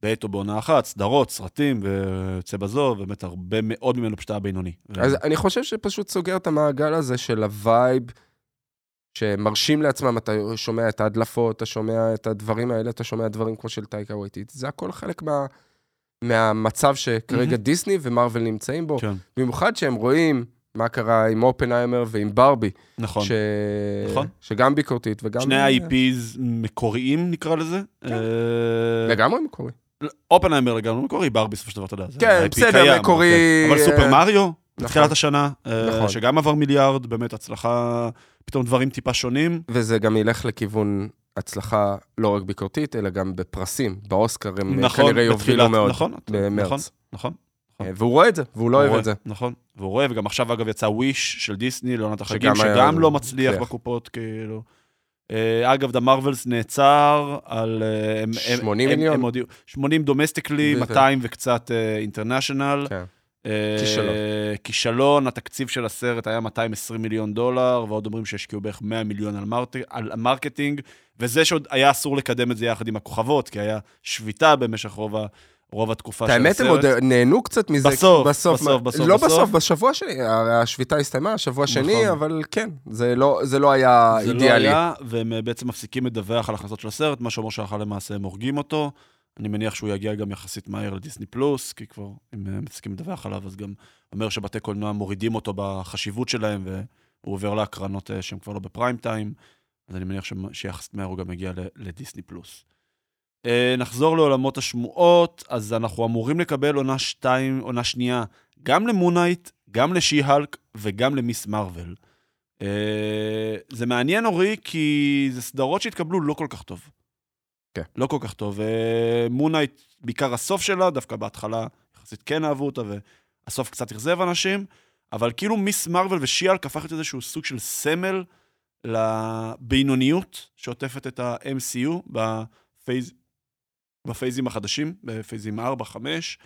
בעת או בעונה אחת, סדרות, סרטים, ויוצא בזו, ובאמת הרבה מאוד ממנו פשוט היה בינוני. אז אני חושב שפשוט סוגר את המעגל הזה של ה vibe, שמרשים לעצמם, אתה שומע את ההדלפות, אתה שומע את הדברים האלה, אתה שומע דברים כמו של טאיקה וואיטיטי. זה הכל חלק מה, מהמצב שכרגע מהמם. דיסני ומארוול נמצאים בו. כן, במיוחד שהם רואים מה קרה עם אופנהיימר ועם ברבי. נכון. ש... נכון. שגם ביקורתית וגם... שני ה-IPs מקוריים, נקרא לזה. כן. אה, לגמרי מקורי. אופנהיימר לגמרי מקורי, ברבי בסופו של דבר, אתה יודע. כן, בסדר, קיים, מקורי, כן. אבל אה, סופר מריו, נכון. בתחילת השנה, אה, נכון. שגם עבר מיליארד, באמת הצלחה, פתאום דברים טיפה שונים. וזה גם ילך לכיוון הצלחה לא רק ביקורתית, אלא גם בפרסים. באוסקר הם נכון, כנראה יובילו מאוד. נכון, במרץ. נכון, נכון. אה, והוא רואה את זה, והוא לא אוהב את זה. נכון, והוא רואה, וגם עכשיו אגב יצא וויש של דיסני לעונת החגים, שגם לא מצליח. בקופות, כאילו. אה, אגב, דה מארוולס נעצר על... אה, הם- הם- 80 הם- מיליון? הם הודיעו- 80 domestically, ו- 200 וקצת international. כן. אה, כישלון. כישלון, התקציב של הסרט היה 220 מיליון דולר, ועוד אומרים שהשקיעו בערך 100 מיליון על, מרט... על מרקטינג, וזה שעוד היה אסור לקדם את זה יחד עם הכוכבות, כי היה שביתה במשך רוב, ה... רוב התקופה של האמת, הם הסרט. עוד לא קצת מזה. בסוף, בסוף, בסוף, מה- בסוף, לא בסוף. בסוף, בשבוע שני, השביתה הסתיימה, שבוע שני, נכון. אבל כן, זה לא- זה לא היה זה אידיאלי. לא היה, והם אה, בעצם מפסיקים לדווח על הכנסות של הסרט, מה שאומר שהלכה למעשה הם הורגים אותו. אני מניח שהוא יגיע גם יחסית מהר לדיסני פלוס, כי כבר, אם הם מפסיקים לדווח עליו, אז גם אומר שבתי קולנוע מורידים אותו בחשיבות שלהם, והוא עובר להקרנות אה, שהן כבר לא בפריים טיים, אז אני מניח שיחסית מהר הוא גם יגיע לדיסני פלוס. אה, נחזור לעולמות השמועות, אז אנחנו אמורים לקבל עונה שתיים, עונה שנייה, גם למון נייט, גם לשי-האלק וגם למיס מארוול. אה, זה מעניין, אורי, כי זה סדרות שהתקבלו לא כל כך טוב. כן. לא כל כך טוב. אה, מון נייט, בעיקר הסוף שלה, דווקא בהתחלה יחסית כן אהבו אותה, והסוף קצת אכזב אנשים, אבל כאילו מיס מארוול ושי-האלק הפך להיות איזשהו סוג של סמל לבינוניות שעוטפת את ה-MCU ב phase, ב phaseים החדשים, ב phaseים 4, 5,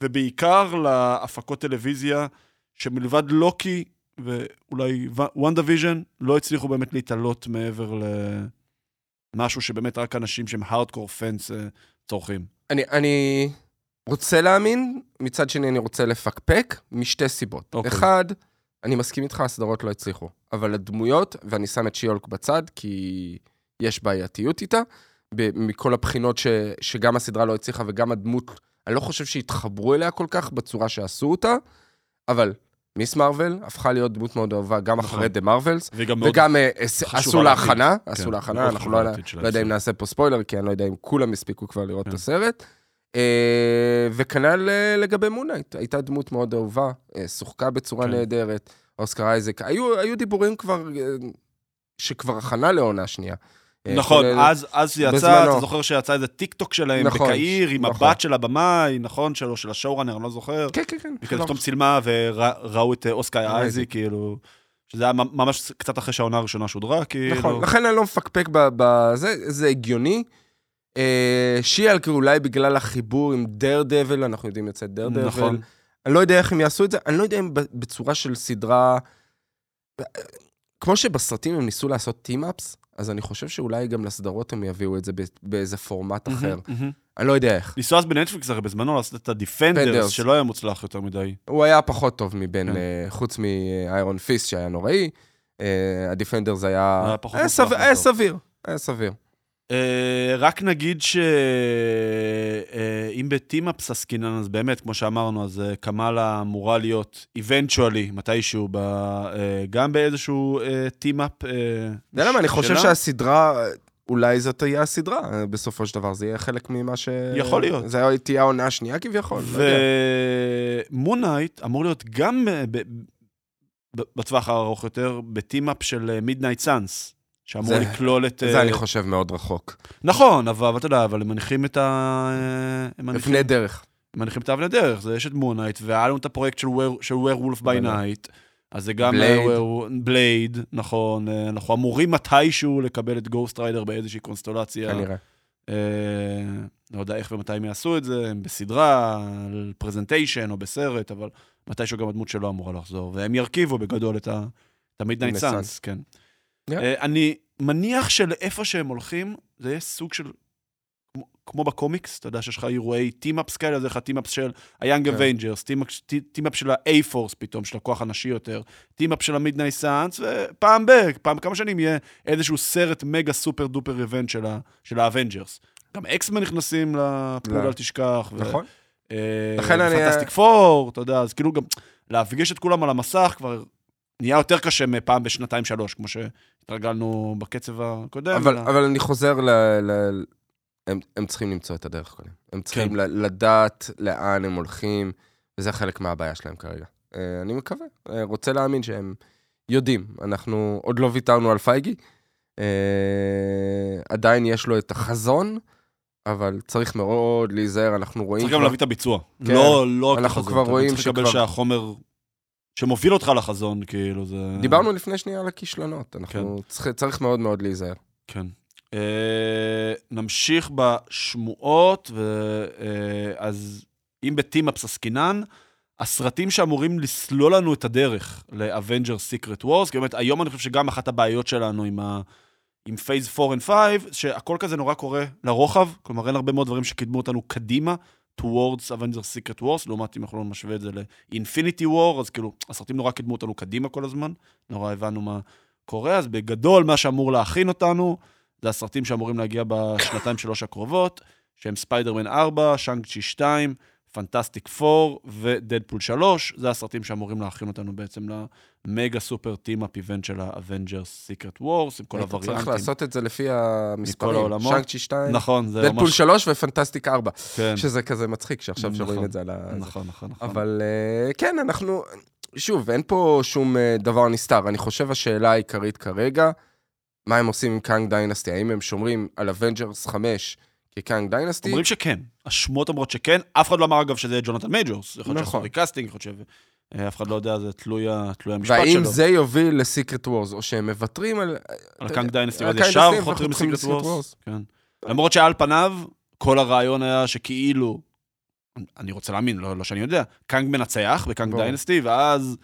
ובעיקר להפקות טלוויזיה שמלבד לוקי ואולי וונדה-ויז'ן לא הצליחו באמת להתעלות מעבר למשהו שבאמת רק אנשים שהם הארדקור אה, צורכים. אני, אני רוצה להאמין, מצד שני אני רוצה לפקפק, משתי סיבות. אוקיי. אחד, אני מסכים איתך, הסדרות לא הצליחו. אבל הדמויות, ואני שם את שי-האלק בצד, כי יש בעייתיות איתה, מכל הבחינות ש, שגם הסדרה לא הצליחה וגם הדמות, אני לא חושב שהתחברו אליה כל כך בצורה שעשו אותה, אבל מיס מרוויל הפכה להיות דמות מאוד אהובה גם נכון. אחרי דה מרווילס, וגם אה, עש- חשובה עשו לה. הכנה, כן, עשו לה הכנה, אנחנו לא לא יודע אם. נעשה פה ספוילר, כי אני לא יודע אם כולם הספיקו כבר לראות את כן. הסרט. אה, וכנ"ל אה, לגבי מונייט, הייתה דמות מאוד אהובה, אה, שוחקה בצורה כן. נהדרת, אוסקר אייזק, היו היו דיבורים כבר, אה, שכבר הכנה לעונה שנייה. אה, נכון, כולל- אז, אז זה יצא, בזמנו. אתה זוכר שיצא איזה טיק טוק שלהם נכון, בקהיר, עם נכון. הבת של הבמאי, נכון? שלו, של השואורנר, אני לא זוכר. כן, כן, כן. וכזה לא- פתאום צילמה וראו את אה, אוסקר אייזק. אייזי, כאילו... שזה היה ממש קצת אחרי שהעונה הראשונה שודרה, כאילו... נכון, לכן אני לא מפקפק בזה, זה הגיוני. אה, שיאלק אולי בגלל החיבור עם דר דבל, אנחנו יודעים לצאת דר דבל. נכון. אני לא יודע איך הם יעשו את זה, אני לא יודע אם בצורה של סדרה... כמו שבסרטים הם ניסו לעשות team-ups, אז אני חושב שאולי גם לסדרות הם יביאו את זה באיזה פורמט אחר. אני לא יודע איך. ניסו אז בנטפליקס הרי בזמנו לעשות את הדיפנדרס. שלא היה מוצלח יותר מדי. הוא היה פחות טוב מבין, כן. אה, חוץ מאיירון פיסט שהיה נוראי. אה, הדיפנדרס היה... היה היה סביר- היה. סביר. אה, רק נגיד שאם ב team-ups עסקינן, אז באמת, כמו שאמרנו, אז אה, קמאלה אמורה להיות eventually, מתישהו, ב- אה, גם באיזשהו team-up. אתה יודע למה? אני חושב שהסדרה, אולי זאת תהיה הסדרה, אה, בסופו של דבר, זה יהיה חלק ממה ש... יכול להיות. זה היה- תהיה העונה השנייה כביכול, לא. ומון נייט אמור להיות גם בטווח הארוך יותר, ב team-up של מידנייט סאנס. שאמור זה- לכלול את... זה אה, אני חושב מאוד רחוק. נכון, אבל אבל אתה יודע, אבל הם מניחים את ה... אה, לפני דרך. הם מניחים את האבני דרך, זה יש את מונייט, והיה לנו את הפרויקט של Were- by בוודאי. Night, אז זה גם... בלייד, נכון. אה, אנחנו אמורים מתישהו לקבל את גוסט ריידר באיזושהי קונסטולציה. כנראה. אה, לא יודע איך ומתי הם יעשו את זה, הם בסדרה, על פרזנטיישן או בסרט, אבל מתישהו גם הדמות שלו אמורה לחזור, והם ירכיבו בגדול את ה-Midnight Midnight Suns, כן. אה, אני מניח שלאיפה שהם הולכים, זה יהיה סוג של... כמו- בקומיקס, אתה יודע שיש לך אירועי team-ups כאלה, אז יש לך team-up של כן. Avengers, team-up של ה-A-Force פתאום, של הכוח הנשי יותר, team-up של ה-Midnight Suns, ופעם ב... פעם כמה שנים יהיה איזשהו סרט מגה super duper event של האבנג'רס. גם אקסמן נכנסים ל pool, לא. אל תשכח. נכון. אה, לכן אני- פנטסטיק פור, אתה יודע, אז כאילו גם להפגיש את כולם על המסך כבר נהיה יותר קשה מפעם בשנתיים-שלוש, כמו שהתרגלנו בקצב הקודם. אבל, אלא- אבל אני חוזר ל... ל... הם, הם צריכים למצוא את הדרך קודם. הם צריכים כן. לדעת לאן הם הולכים, וזה חלק מהבעיה שלהם כרגע. אה, אני מקווה, אה, רוצה להאמין שהם יודעים. אנחנו עוד לא ויתרנו על פייגי, אה, עדיין יש לו את החזון, אבל צריך מאוד להיזהר, אנחנו רואים... צריך גם כבר- להביא את הביצוע. כן. לא, לא רק אנחנו החזון. כבר אתה רואים צריך לקבל שכבר- שהחומר שמוביל אותך לחזון, כאילו, זה... דיברנו לפני שנייה על הכישלונות, אנחנו צריך, צריך מאוד מאוד להיזהר. כן. אה, נמשיך בשמועות, ואז אם בטימאפס עסקינן, הסרטים שאמורים לסלול לנו את הדרך ל-Avengers Secret Wars, כי באמת היום אני חושב שגם אחת הבעיות שלנו עם, ה... עם phase 4 and 5, שהכל כזה נורא קורה לרוחב, כלומר אין הרבה מאוד דברים שקידמו אותנו קדימה, towards Avengers Secret Wars, לעומת אם אנחנו לא נשווה את זה ל-Infinity War, אז כאילו, הסרטים נורא קידמו אותנו קדימה כל הזמן, נורא הבנו מה קורה, אז בגדול מה שאמור להכין אותנו, זה הסרטים שאמורים להגיע בשנתיים שלוש הקרובות, שהם ספיידרמן 4, שאנג-צ'י 2, פנטסטיק 4 ודדפול 3. זה הסרטים שאמורים להכין אותנו בעצם למגה super team-up event של האבנג'רס סיקרט וורס, עם כל הווריאנטים. צריך לעשות את זה לפי המספרים. שאנג-צ'י 2, נכון, זה דדפול ממש... 3 ופנטסטיק 4, כן, שזה כזה מצחיק שעכשיו נכון. שרואים את זה על ה... נכון, נכון, נכון. אבל אה, כן, אנחנו... שוב, אין פה שום אה, דבר נסתר. אני חושב השאלה העיקרית כרגע, מה הם עושים עם קאנג דיינסטי? האם הם שומרים על אבנג'רס 5 כקאנג דיינסטי? אומרים שכן. השמועות אומרות שכן. אף אחד לא אמר, אגב, שזה ג'ונתן מייג'ורס. יכול להיות נכון. recasting, יכול להיות שאף אחד לא יודע, זה תלוי המשפט והאם שלו. זה יוביל לסיקרט וורס, או שהם מוותרים על... על אתה קאנג דיינסטי, על קאנג ישר חותרים לסיקרט וורס. כן. למרות שעל פניו, כל הרעיון היה שכאילו, אני רוצה להאמין, לא לא שאני יודע, קאנג מנצח בקאנג. דיינסטי, ואז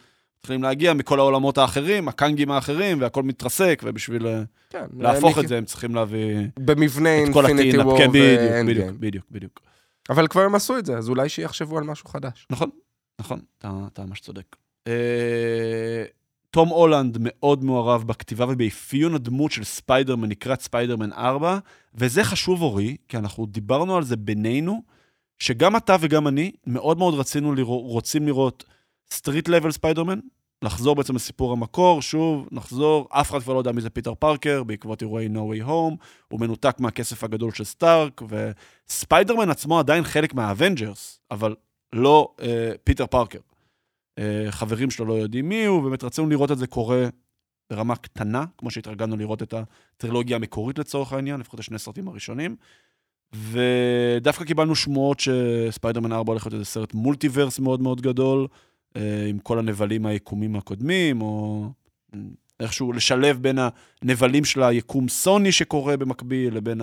מתחילים להגיע מכל העולמות האחרים, הקאנגים האחרים, והכל מתרסק, ובשביל אה, כן, להפוך מיקי- את זה, הם צריכים להביא במבנה אינפיניטי. וור בדיוק, ואנד בדיוק, גיים. בדיוק, בדיוק. אבל כבר הם עשו את זה, אז אולי שיחשבו על משהו חדש. נכון, נכון, אתה, אתה ממש צודק. אה, תום הולנד מאוד מעורב בכתיבה ובאפיון הדמות של ספיידרמן לקראת ספיידרמן 4, וזה חשוב, אורי, כי אנחנו דיברנו על זה בינינו, שגם אתה וגם אני מאוד מאוד רצינו לראות, רוצים לראות street level ספיידרמן, לחזור בעצם לסיפור המקור, שוב, נחזור, אף אחד כבר לא יודע מי זה פיטר פארקר, בעקבות אירועי No Way Home, הוא מנותק מהכסף הגדול של סטארק, וספיידרמן עצמו עדיין חלק מה Avengers, אבל לא אה, פיטר פארקר. אה, חברים שלו לא יודעים מי הוא, באמת רצינו לראות את זה קורה ברמה קטנה, כמו שהתרגלנו לראות את הטרילוגיה המקורית לצורך העניין, לפחות השני הסרטים הראשונים. ודווקא קיבלנו שמועות שספיידרמן 4 הולך להיות איזה סרט multiverse מאוד מאוד גדול, עם כל הנבלים מהיקומים הקודמים, או אה, איכשהו לשלב בין הנבלים של היקום סוני שקורה במקביל, לבין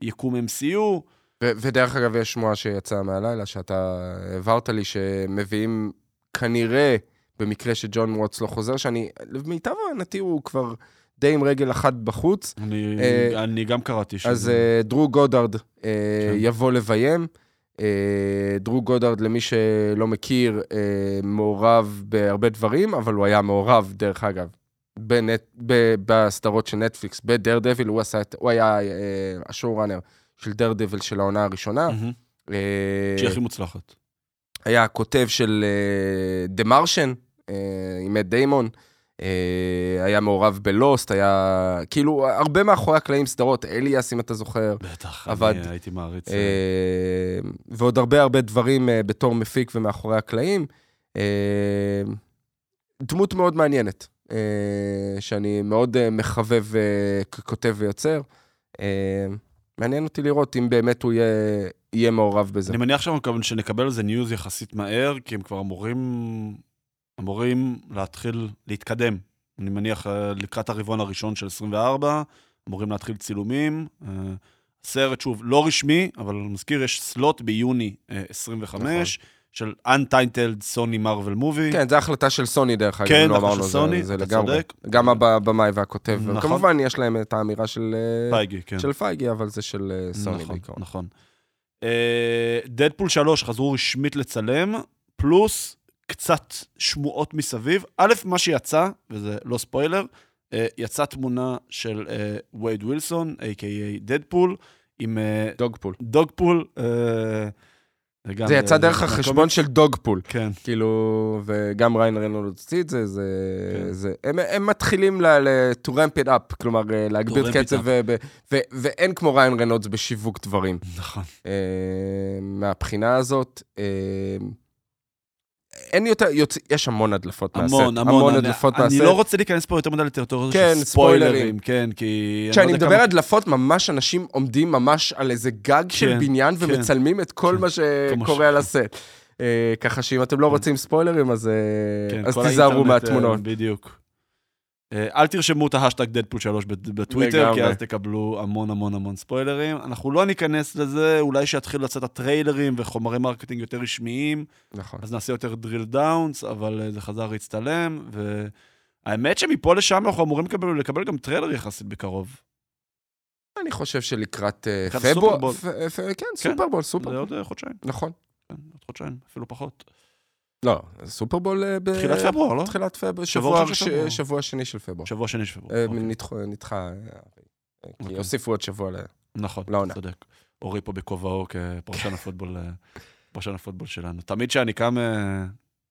היקום MCU. ו- ודרך אגב, יש שמועה שיצאה מהלילה, שאתה העברת לי, שמביאים כנראה, במקרה שג'ון ווטס לא חוזר, שאני, למיטב הבנתי הוא כבר די עם רגל אחת בחוץ, אני, אה, אני גם קראתי שזה... אז אה, דרו גודארד אה, כן. יבוא לביים. אה, דרו גודארד, למי שלא מכיר, אה, מעורב בהרבה דברים, אבל הוא היה מעורב, דרך אגב, בנט, ב, בסדרות של נטפליקס, בדר דביל, הוא, עשה את, הוא היה אה, השואו ראנר של דר דביל של העונה הראשונה. שהיא הכי מוצלחת. היה הכותב של דה מרשן, עם ד דיימון, היה מעורב בלוסט, היה כאילו הרבה מאחורי הקלעים סדרות, אליאס, אם אתה זוכר, בטח, עבד. אני הייתי מעריץ. אה, ועוד הרבה הרבה דברים אה, בתור מפיק ומאחורי הקלעים. אה, דמות מאוד מעניינת, אה, שאני מאוד אה, מחבב אה, ככותב ויוצר. אה, מעניין אותי לראות אם באמת הוא יהיה, יהיה מעורב בזה. אני מניח שנקבל על זה ניוז יחסית מהר, כי הם כבר אמורים, אמורים להתחיל להתקדם. אני מניח אה, לקראת הרבעון הראשון של 24, אמורים להתחיל צילומים. אה, סרט, שוב, לא רשמי, אבל אני מזכיר, יש סלוט ביוני אה, 25, של Untitled סוני מרוויל מובי. כן, זו החלטה של סוני, דרך אגב, כן, לא אמרנו, זה- סוני, זה אתה לגמרי. צודק. גם הבמאי והכותב. נכון. כמובן, יש להם את האמירה של פייגי, כן. של פייגי, אבל זה של סוני נכון, בעיקרון. נכון. דדפול 3 חזרו רשמית לצלם, פלוס קצת שמועות מסביב. א', מה שיצא, וזה לא ספוילר, אה, יצאה תמונה של אה, וייד ווילסון, a.k.a. דדפול, עם אה, דדפול. דדפול. אה, וגם, זה יצא אה, דרך. החשבון של דוגפול. כן, כאילו, וגם ריין רנולדס הוציא את זה, זה... כן. זה הם, הם מתחילים ל... ל- to ramp it up, כלומר, אה, להגביר את קצב, up. ו, ו, ו, ואין כמו ריין רנולדס בשיווק דברים. נכון. אה, מהבחינה הזאת, אה, אין יותר, יוצא, יש המון הדלפות מהסט. המון, המון. אני- הדלפות מהסט. אני לא רוצה להיכנס פה יותר מדי לטריטוריה כן, של ספוילרים. ספוילרים, כן, כי... כשאני לא יודע מדבר כמה- הדלפות, ממש אנשים עומדים ממש על איזה גג של כן, בניין כן. ומצלמים את כל כן. מה שקורה על הסט. אה, ככה שאם אתם לא רוצים ספוילרים, אז אה, כן, אז תיזהרו מהתמונות. אה, בדיוק. אה, אל תרשמו את ההאשטג דדפול 3 בט- בטוויטר, לגמרי. כי אז תקבלו המון המון המון ספוילרים. אנחנו לא ניכנס לזה, אולי שיתחילו לצאת הטריילרים וחומרי מרקטינג יותר רשמיים, נכון. אז נעשה יותר drill downs, אבל אה, זה חזר להצטלם, והאמת שמפה לשם אנחנו אמורים לקבל, לקבל גם טריילר יחסית בקרוב. אני חושב שלקראת אה, פברואר, פ- כן, סופרבול, זה סופרבול. עוד אה, חודשיים, נכון. כן, עוד חודשיים, אפילו פחות. לא, סופרבול אה, ב... תחילת פברואר, לא? תחילת פברואר, שבוע שבוע. ש- שבוע שני של פברואר. שבוע שני של פברואר. אה, אוקיי. נדחה, נדחה, אה, כי אוקיי. הוסיפו עוד שבוע ל... נכון, לעונה. צודק. אורי פה בכובעו כפרשן הפוטבול, פרשן הפוטבול שלנו. תמיד כשאני קם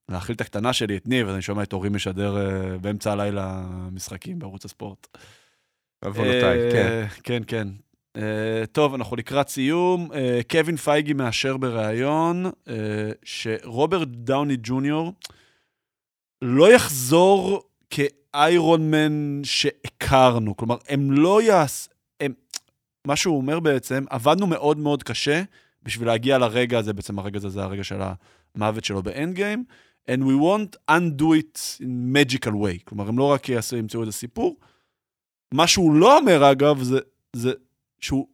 להאכיל את הקטנה שלי, את ניב, אז אני שומע את אורי משדר באמצע הלילה משחקים בערוץ הספורט. עוונותיי, כן. כן, כן. אה, טוב, אנחנו לקראת סיום. אה, קווין פייגי מאשר בריאיון אה, שרוברט דאוני ג'וניור לא יחזור כאיירון מן שהכרנו. כלומר, הם לא יעש... הם... מה שהוא אומר בעצם, עבדנו מאוד מאוד קשה בשביל להגיע לרגע הזה, בעצם הרגע הזה זה הרגע של המוות שלו באנד גיים, and we won't undo it in magical way. כלומר, הם לא רק ימצאו איזה סיפור. מה שהוא לא אומר, אגב, זה, זה שהוא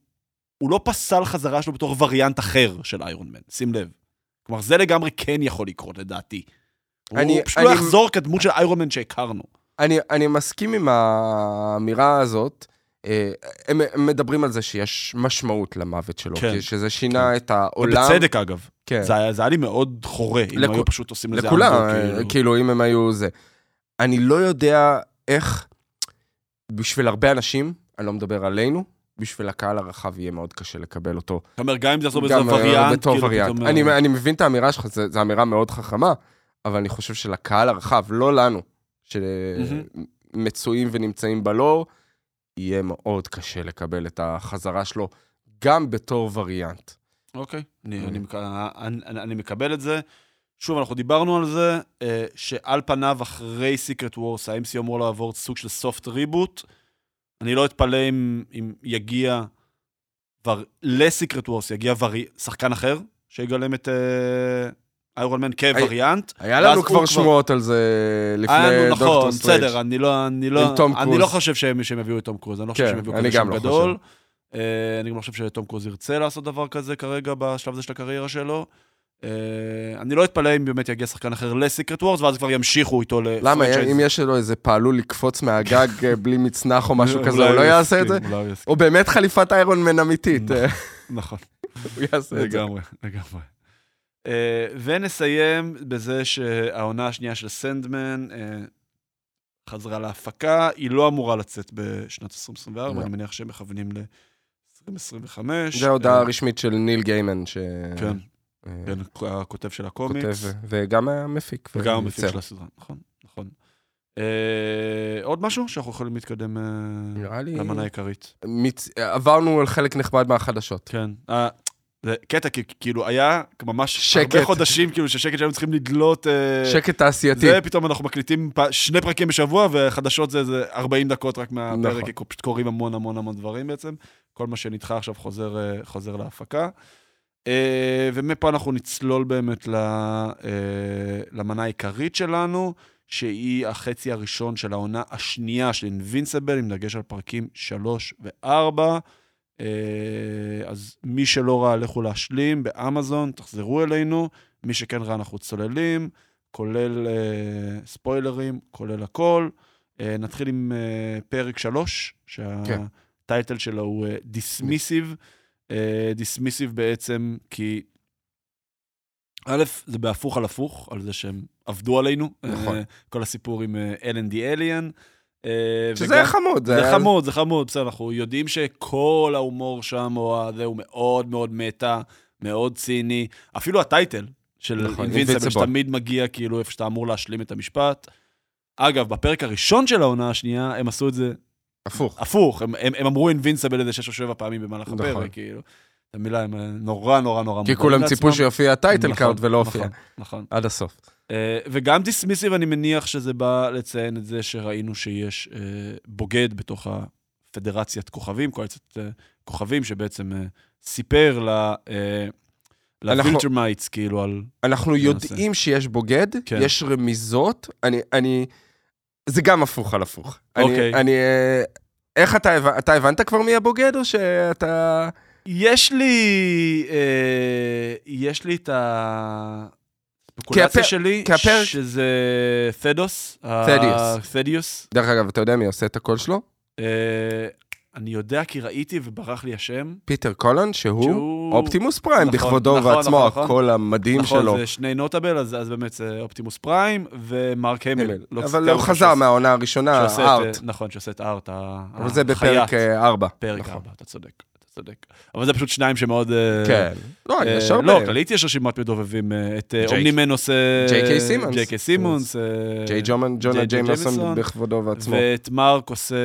הוא לא פסל חזרה שלו בתור וריאנט אחר של איירון מן, שים לב. כלומר, זה לגמרי כן יכול לקרות, לדעתי. אני, הוא פשוט אני... לא יחזור כדמות של איירון מן שהכרנו. אני, אני מסכים עם האמירה הזאת. אה, הם, הם מדברים על זה שיש משמעות למוות שלו, כן, שזה שינה כן. את העולם. ובצדק, אגב. כן. זה, היה, זה היה לי מאוד חורה, אם לכ... היו פשוט עושים לזה... לכולם, כאילו... כאילו, אם הם היו זה. אני לא יודע איך, בשביל הרבה אנשים, אני לא מדבר עלינו, בשביל הקהל הרחב יהיה מאוד קשה לקבל אותו. אתה אומר, גם אם זה יחזור באיזה אה, וריאנט, בתור כאילו, וריאנט. אני, אני מבין את האמירה שלך, זו אמירה מאוד חכמה, אבל אני חושב שלקהל הרחב, לא לנו, שמצויים ונמצאים בלור, יהיה מאוד קשה לקבל את החזרה שלו, גם בתור וריאנט. אוקיי, אני, אני, אני, אני מקבל את זה. שוב, אנחנו דיברנו על זה, אה, שעל פניו, אחרי סיקרט וורס, ה-MCU אמור לעבור סוג של soft reboot. אני לא אתפלא אם, אם יגיע כבר לסיקרט וורס, יגיע וארי... שחקן אחר, שיגלם את איירון מן כווריאנט. היה לנו כבר שמועות על זה לפני דוקטור סטרייג'. נכון, בסדר, אני לא, אני לא, אני לא חושב שהם, שהם יביאו את תום קרוז, אני לא חושב כן, שהם יביאו כזה שם לא גדול. Uh, אני גם לא חושב שתום קרוז ירצה לעשות דבר כזה כרגע בשלב הזה של הקריירה שלו. Uh, אני לא אתפלא אם באמת יגיע שחקן אחר לסיקרט וורס, ואז כבר ימשיכו איתו לפרנצ'ייז. למה, אם יש לו איזה פעלול לקפוץ מהגג אה, בלי מצנח או משהו כזה, הוא לא יעשה את זה? או באמת חליפת איירון מן אמיתית. נכון. הוא יעשה את זה. לגמרי, לגמרי. אה, ונסיים בזה שהעונה השנייה של סנדמן חזרה להפקה, היא לא אמורה לצאת בשנת 2024, לא. אני מניח שהם מכוונים ל-2025. זה הודעה רשמית של ניל גיימן, ש... כן. כן, הכותב של הקומיקס. כותב, וגם המפיק. וגם המפיק של הסדרה, נכון, נכון. אה, עוד משהו שאנחנו יכולים להתקדם אה, למנה העיקרית? עברנו על חלק נכבד מהחדשות. כן. אה, זה קטע, כי כאילו היה ממש שקט. הרבה חודשים, כאילו, ששקט שהיינו צריכים לדלות... שקט תעשייתי. זה פתאום אנחנו מקליטים פ... שני פרקים בשבוע, וחדשות זה איזה 40 דקות רק מהפרק, נכון. כי פשוט קורים המון המון המון דברים בעצם. כל מה שנדחה עכשיו חוזר, חוזר להפקה. אה, ומפה אנחנו נצלול באמת אה, למנה העיקרית שלנו, שהיא החצי הראשון של העונה השנייה של אינבינסיבל, עם דגש על פרקים 3 ו-4. אז מי שלא ראה, לכו להשלים באמזון, תחזרו אלינו. מי שכן ראה, אנחנו צוללים, כולל ספוילרים, כולל הכל. נתחיל עם פרק 3, שהטייטל כן. שלו הוא דיסמיסיב. דיסמיסיב uh, בעצם, כי א', זה בהפוך על הפוך, על זה שהם עבדו עלינו. נכון. Uh, כל הסיפור עם L&D Alien. שזה וגם, חמוד. זה, זה חמוד, זה חמוד, בסדר, אנחנו יודעים שכל ההומור שם, או הזה, הוא מאוד מאוד מטה, מאוד ציני. אפילו הטייטל של נכון, אינבינסיבל, שתמיד מגיע כאילו איפה שאתה אמור להשלים את המשפט. אגב, בפרק הראשון של העונה השנייה, הם עשו את זה הפוך. הפוך, הם, הם, הם אמרו אינבינסיבל איזה שש או שבע פעמים במהלך נכון. הפרק, כאילו. את המילה הם נורא נורא נורא כי כולם ציפו שיופיע טייטל נכון, קארט ולא הופיע. נכון, נכון. עד הסוף. Uh, וגם דיסמיסיב, אני מניח שזה בא לציין את זה שראינו שיש uh, בוגד בתוך הפדרציית כוכבים, קואליציית uh, כוכבים, שבעצם uh, סיפר ל... לווילטרמייטס, כאילו, על... אנחנו יודעים שיש בוגד, כן. יש רמיזות, אני, אני, זה גם הפוך על הפוך. אוקיי. אני, אני, איך אתה, אתה הבנת כבר מי הבוגד, או שאתה... יש לי, אה, יש לי את הספקולציה שלי, כהפר... שזה תדאוס. תדאוס. תדיוס. דרך אגב, אתה יודע מי עושה את הקול שלו? אה, אני יודע כי ראיתי וברח לי השם. פיטר קולן, שהוא, שהוא... אופטימוס פריים נכון, בכבודו נכון, ועצמו, נכון, הקול נכון. המדהים נכון, שלו. נכון, זה שני notable, אז, אז באמת זה אופטימוס פריים ומרק המל. לא אבל הוא חזר מהעונה הראשונה, ארט. נכון, שעושה את ארט, החייט. אבל זה בפרק 4. פרק 4, נכון. אתה צודק. צודק. אבל זה פשוט שניים שמאוד... אה, כן. לא, יש הרבה. לא, כללית יש רשימת מדובבים. אה, את אומנימן עושה... ג'יי קיי סימונס. ג'יי קיי סימונס. ג'יי ג'ונה ג'יימסון בכבודו ועצמו. ואת מרק עושה...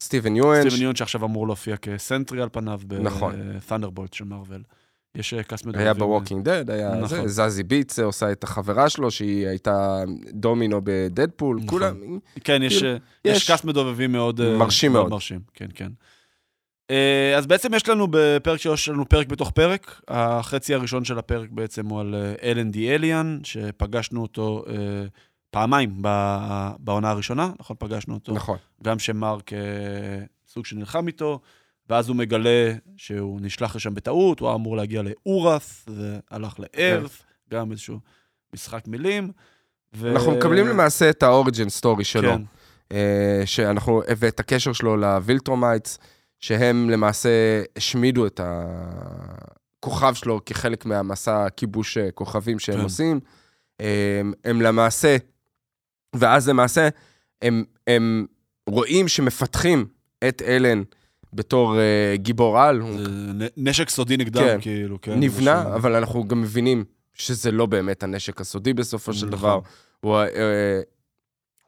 סטיבן יואן. סטיבן יואן שעכשיו אמור להופיע כסנטרי על פניו. נכון. בת'נדרבולטס של מארוול. יש אה, cast מדובבים. היה בווקינג דד, היה נכון. זה, זזי ביטס עושה את החברה שלו, שהיא הייתה דומינו בדדפול, נכון. כולם, כן, יש, כאילו, יש... יש- cast מדובבים מאוד... אה, מרשים מאוד. מרשים, כן, כן. אה, אז בעצם יש לנו בפרק שלוש, יש לנו פרק בתוך פרק. החצי הראשון של הפרק בעצם הוא על אלן the alien, שפגשנו אותו אה, פעמיים בעונה הראשונה, נכון? פגשנו אותו. נכון. גם שמרק אה, סוג שנלחם איתו, ואז הוא מגלה שהוא נשלח לשם בטעות, הוא היה אמור להגיע לאורס, והלך ל Earth, גם איזשהו משחק מילים. ו... אנחנו מקבלים למעשה את ה origin story שלו. כן, שאנחנו, ואת הקשר שלו לווילטרומייטס, שהם למעשה השמידו את הכוכב שלו כחלק מהמסע כיבוש אה, כוכבים שהם כן. עושים. אה, הם למעשה, ואז למעשה, הם, הם רואים שמפתחים את אלן בתור אה, גיבור על, הוא זה נ- נשק סודי נגדם, כן. כאילו, כן. נבנה, משהו- אבל אנחנו גם מבינים שזה לא באמת הנשק הסודי בסופו של נכון. דבר. הוא, אה,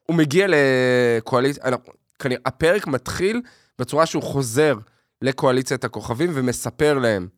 הוא מגיע לקואליציה, כנראה, הפרק מתחיל בצורה שהוא חוזר לקואליציית הכוכבים ומספר להם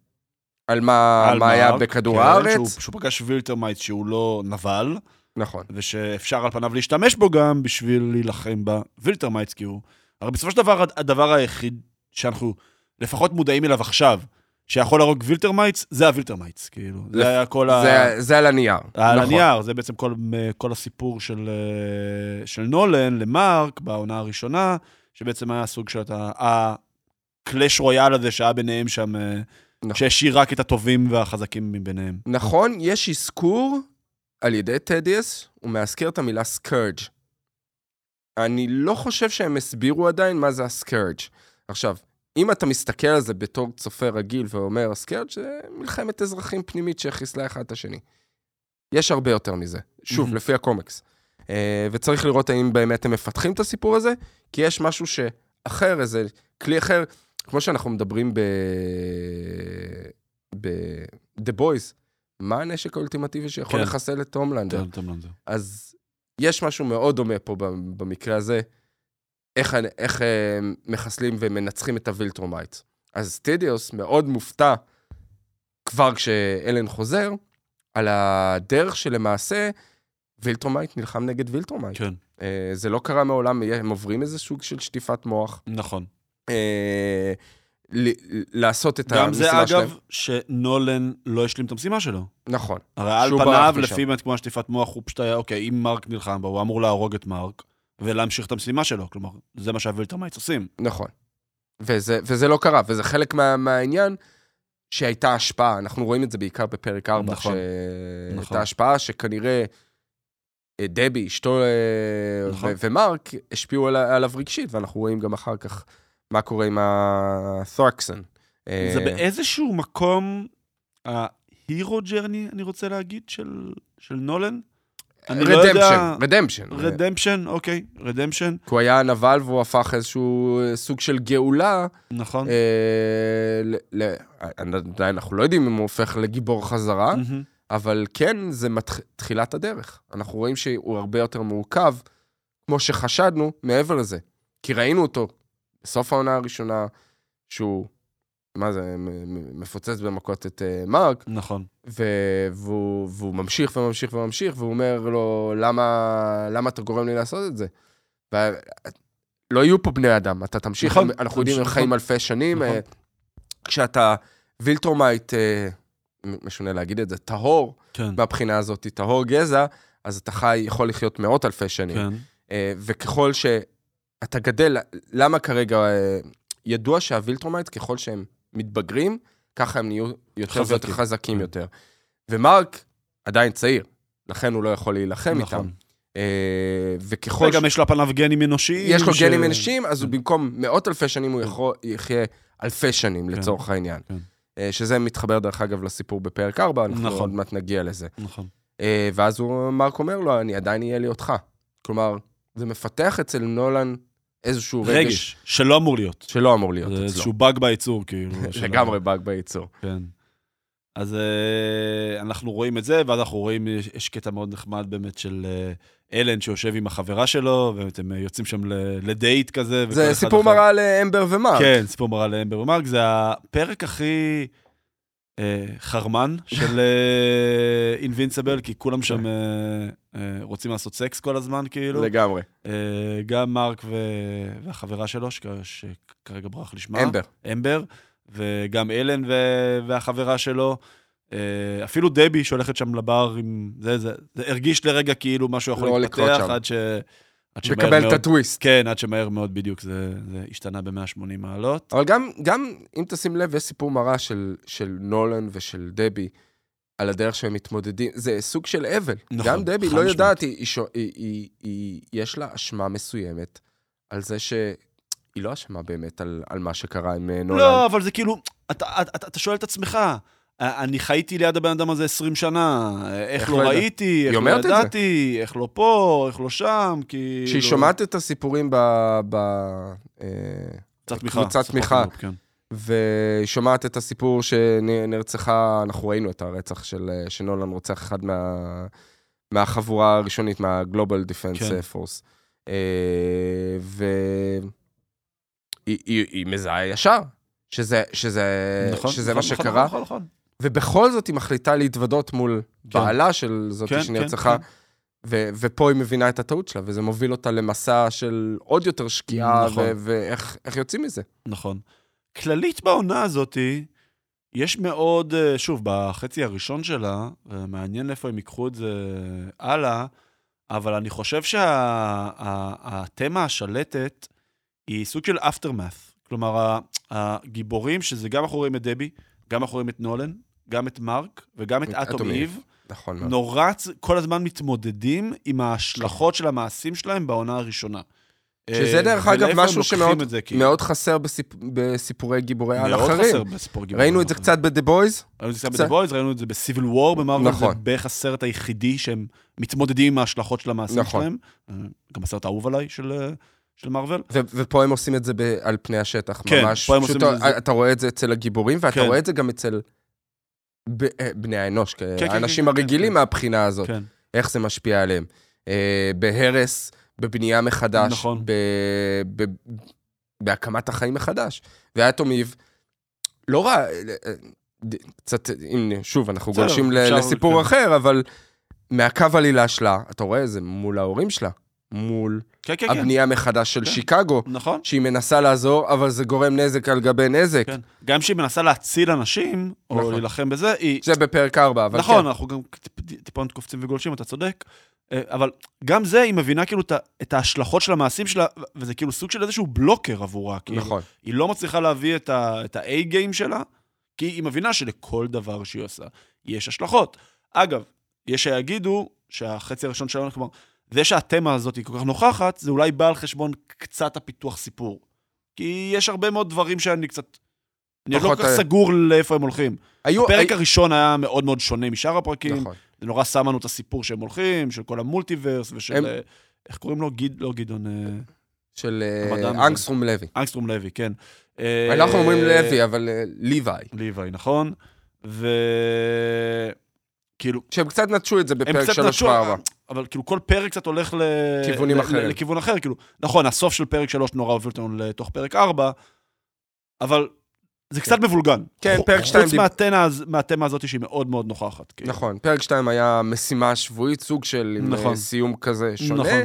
על מה, על מה היה בכדור כן, הארץ. שהוא, שהוא פגש וילטרמייט שהוא לא נבל, נכון, ושאפשר על פניו להשתמש בו גם בשביל להילחם בווילטרמייטס, כי הוא... הרי בסופו של דבר, הדבר היחיד שאנחנו לפחות מודעים אליו עכשיו, שיכול להרוג וילטרמייטס, זה הווילטרמייטס, כאילו. לפ- זה היה כל ה... זה, זה על הנייר. על נכון. הנייר, זה בעצם כל, כל הסיפור של, אה, של נולן למרק בעונה הראשונה, שבעצם היה סוג של ה clash royale הזה שהיה ביניהם שם, אה, נכון. שהשאיר רק את הטובים והחזקים מביניהם. נכון, יש אזכור על ידי טדיאס, הוא מאזכר את המילה סקרג'. אני לא חושב שהם הסבירו עדיין מה זה הסקרג'. עכשיו, אם אתה מסתכל על זה בתור צופה רגיל ואומר, הסקרג' זה מלחמת אזרחים פנימית שהחיסלה אחד את השני. יש הרבה יותר מזה, שוב. לפי הקומיקס. אה, וצריך לראות האם באמת הם מפתחים את הסיפור הזה, כי יש משהו שאחר, איזה כלי אחר, כמו שאנחנו מדברים ב... ב... The Boys, מה הנשק האולטימטיבי שיכול כן. לחסל את הומלנדר? טוב. אז יש משהו מאוד דומה פה במקרה הזה, איך, איך אה, מחסלים ומנצחים את הווילטרומייט. אז תדאוס מאוד מופתע, כבר כשאלן חוזר, על הדרך שלמעשה וילטרומייט נלחם נגד וילטרומייט. כן, אה, זה לא קרה מעולם, הם עוברים איזה סוג של שטיפת מוח. נכון. אה, ל- לעשות את גם זה, המשימה שלהם. אגב, שנולן לא השלים את המשימה שלו. נכון. הרי על פניו. לפי באמת כמו השטיפת מוח, הוא פשוט היה, אוקיי, אם מרק נלחם בו, הוא אמור להרוג את מרק ולהמשיך את המשימה שלו. כלומר, זה מה שהווילטרמייטס עושים. נכון. וזה, וזה לא קרה, וזה חלק מה, מהעניין שהייתה השפעה. אנחנו רואים את זה בעיקר בפרק 4, נכון, שהייתה נכון. השפעה שכנראה אה, דבי, אשתו אה, נכון. ו- ומרק השפיעו על, עליו רגשית, ואנחנו רואים גם אחר כך מה קורה עם ה-Thraxans. אה, זה באיזשהו מקום ה hero journey, אני רוצה להגיד, של, של נולן? אני לא יודע... redemption, redemption. redemption, אוקיי, redemption, כי הוא היה נבל והוא הפך איזשהו אה, סוג של גאולה. נכון. אה, ל- ל- עדיין אנחנו לא יודעים אם הוא הופך לגיבור חזרה. מהמם. אבל כן, זה מתח... תחילת הדרך. אנחנו רואים שהוא הרבה יותר מורכב, כמו שחשדנו, מעבר לזה. כי ראינו אותו בסוף העונה הראשונה, שהוא, מה זה, מפוצץ במכות את uh, מרק, נכון. ו- והוא, והוא ממשיך וממשיך וממשיך, והוא אומר לו, למה, למה אתה גורם לי לעשות את זה? ו... לא יהיו פה בני אדם, אתה תמשיך, נכון, אנחנו יודעים, הם נכון. חיים אלפי שנים. נכון. אה, כשאתה וילטרומייט, אה, משונה להגיד את זה, טהור, כן, מהבחינה הזאת, טהור גזע, אז אתה חי, יכול לחיות מאות אלפי שנים. כן. אה, וככל שאתה גדל, למה כרגע, אה, ידוע שהווילטרומייט, ככל שהם מתבגרים, ככה הם נהיו יותר חזקים. ויותר חזקים כן. יותר. ומרק עדיין צעיר, לכן הוא לא יכול להילחם נכון. איתם. אה, וככל וגם יש לו פניו גנים אנושיים. יש לו ש- גנים אנושיים, אז הוא כן. במקום מאות אלפי שנים, הוא כן. יכול, יחיה אלפי שנים, כן. לצורך העניין. כן. אה, שזה מתחבר, דרך אגב, לסיפור בפרק 4, אנחנו נכון. עוד מעט נגיע לזה. נכון. אה, ואז הוא, מרק אומר לו, אני עדיין אהיה לי אותך. כלומר, זה מפתח אצל נולן איזשהו רגש, רגש, שלא אמור להיות. שלא אמור להיות זה אצלו. איזשהו באג בייצור, כאילו. לגמרי באג בייצור. כן. אז אה, אנחנו רואים את זה, ואז אנחנו רואים, יש, קטע מאוד נחמד באמת של אה, אלן שיושב עם החברה שלו, ובאמת הם אה, יוצאים שם לדייט כזה. זה סיפור אחר- מראה לאמבר ומרק. כן, סיפור מראה לאמבר ומרק, זה הפרק הכי... אה, חרמן של אינבינסיבל, כי כולם שם אה, אה, רוצים לעשות סקס כל הזמן, כאילו. לגמרי. אה, גם מרק ו- והחברה שלו, שכ- שכרגע ברח לי שמה. אמבר. אמבר, וגם אלן ו- והחברה שלו. אה, אפילו דבי שהולכת שם לבר עם... זה, זה, זה הרגיש לרגע כאילו משהו יכול לא להתפתח. עד ש... עד שמהר מקבל את מאוד- הטוויסט. כן, עד שמהר מאוד בדיוק זה, זה השתנה ב-180 מעלות. אבל גם, גם אם תשים לב, יש סיפור מראה של, של נולן ושל דבי על הדרך שהם מתמודדים. זה סוג של אבל. נכון, גם דבי לא. יודעת, היא, היא, היא, היא, היא, יש לה אשמה מסוימת על זה שהיא לא אשמה באמת על, על מה שקרה עם אה, נולן. לא, אבל זה כאילו, אתה, אתה, אתה שואל את עצמך, אני חייתי ליד הבן אדם הזה 20 שנה, איך איך לא לא? ראיתי, איך לא. ידעתי, איך לא פה, איך לא שם, כאילו... כשהיא שומעת את הסיפורים ב... ב אה, קבוצת תמיכה. כן. והיא שומעת את הסיפור שנרצחה, אנחנו ראינו את הרצח של אה, שנולן רוצח אחד מה, מהחבורה הראשונית, מה-Global Defense כן. Force. אה, והיא היא, היא מזהה ישר שזה, שזה, נכון, שזה נכון, מה נכון, שקרה, נכון, נכון. ובכל זאת היא מחליטה להתוודות מול כן. בעלה של זאת כן, שנרצחה. כן, כן. ו- ופה היא מבינה את הטעות שלה, וזה מוביל אותה למסע של עוד יותר שקיעה, נכון. ו- ואיך איך יוצאים מזה. נכון. כללית בעונה הזאתי, יש מאוד, אה, שוב, בחצי הראשון שלה, אה, מעניין לאיפה הם ייקחו את זה הלאה, אבל אני חושב שהתמה השלטת היא סוג של aftermath. כלומר, הגיבורים, שזה גם אנחנו רואים את דבי, גם אנחנו רואים את נולן, גם את מרק וגם את אטום איב. נכון מאוד. נורא כל הזמן מתמודדים עם ההשלכות של המעשים שלהם בעונה הראשונה. שזה אה, דרך אגב משהו שמאוד זה, כאילו. מאוד חסר בסיפ... בסיפורי גיבורי על מאוד אחרים. חסר בסיפור גיבורים. ראינו את זה קצת ב-The Boys, ראינו את זה קצת. ב-The Boys, ראינו את זה בסיביל וור במרוויל, נכון. זה בערך הסרט היחידי שהם מתמודדים עם ההשלכות של המעשים נכון. שלהם. אה, גם הסרט האהוב עליי של, אה, של מארוול. ו- ופה הם עושים את זה ב- על פני השטח, כן, ממש. פה הם פשוט עושים את זה- אתה רואה את זה אצל הגיבורים, ואתה כן. רואה את זה גם אצל בני האנוש, כן, כן, האנשים כן, כן, הרגילים כן. מהבחינה הזאת, כן, איך זה משפיע עליהם. אה, בהרס, בבנייה מחדש, נכון. ב- ב- בהקמת החיים מחדש. איב, לא רע, אה, אה, קצת, הנה, שוב, אנחנו גולשים לסיפור כן. אחר, אבל מהקו עלילה שלה, אתה רואה, זה מול ההורים שלה, מול כן, כן, כן. הבנייה מחדש של כן. שיקגו, נכון. שהיא מנסה לעזור, אבל זה גורם נזק על גבי נזק. כן. גם כשהיא מנסה להציל אנשים, או נכון. להילחם בזה, היא... זה בפרק 4, אבל נכון, כן. אנחנו גם טיפ- טיפונת קופצים וגולשים, אתה צודק. אה, אבל גם זה, היא מבינה כאילו את ההשלכות של המעשים שלה, וזה כאילו סוג של איזשהו בלוקר עבורה. כאילו. נכון. היא לא מצליחה להביא את ה-A-game שלה, כי היא מבינה שלכל דבר שהיא עושה יש השלכות. אגב, יש שיגידו שהחצי הראשון שלנו, כלומר, זה שהתמה הזאת היא כל כך נוכחת, זה אולי בא על חשבון קצת הפיתוח סיפור. כי יש הרבה מאוד דברים שאני קצת... אני לא כל כך אה, סגור לאיפה הם הולכים. היו... הפרק הי- הראשון היה מאוד מאוד שונה משאר הפרקים. נכון. זה נורא שם לנו את הסיפור שהם הולכים, של כל המולטיברס ושל... הם- אה, איך קוראים לו? גיד, לא גדעון, אה, של. אנגסטרום לוי. אנגסטרום לוי, כן. אנחנו אומרים לוי, אבל ליוואי. ליוואי, נכון. ו... כאילו, שהם קצת נטשו את זה בפרק קצת 3 נטשו, ו-4. אבל כאילו כל פרק קצת הולך ל... כיוונים ל- אחרים. לכיוון אחר, כאילו, נכון, הסוף של פרק 3 נורא הוביל אותנו לתוך פרק 4, אבל זה קצת מבולגן. כן, פרק שתיים חוץ דיב- מהתמה הז- מהתמה הזאת שהיא מאוד מאוד נוכחת. כאילו. נכון, פרק 2 היה משימה שבועית, סוג של נכון. אה, סיום כזה שונה. נכון.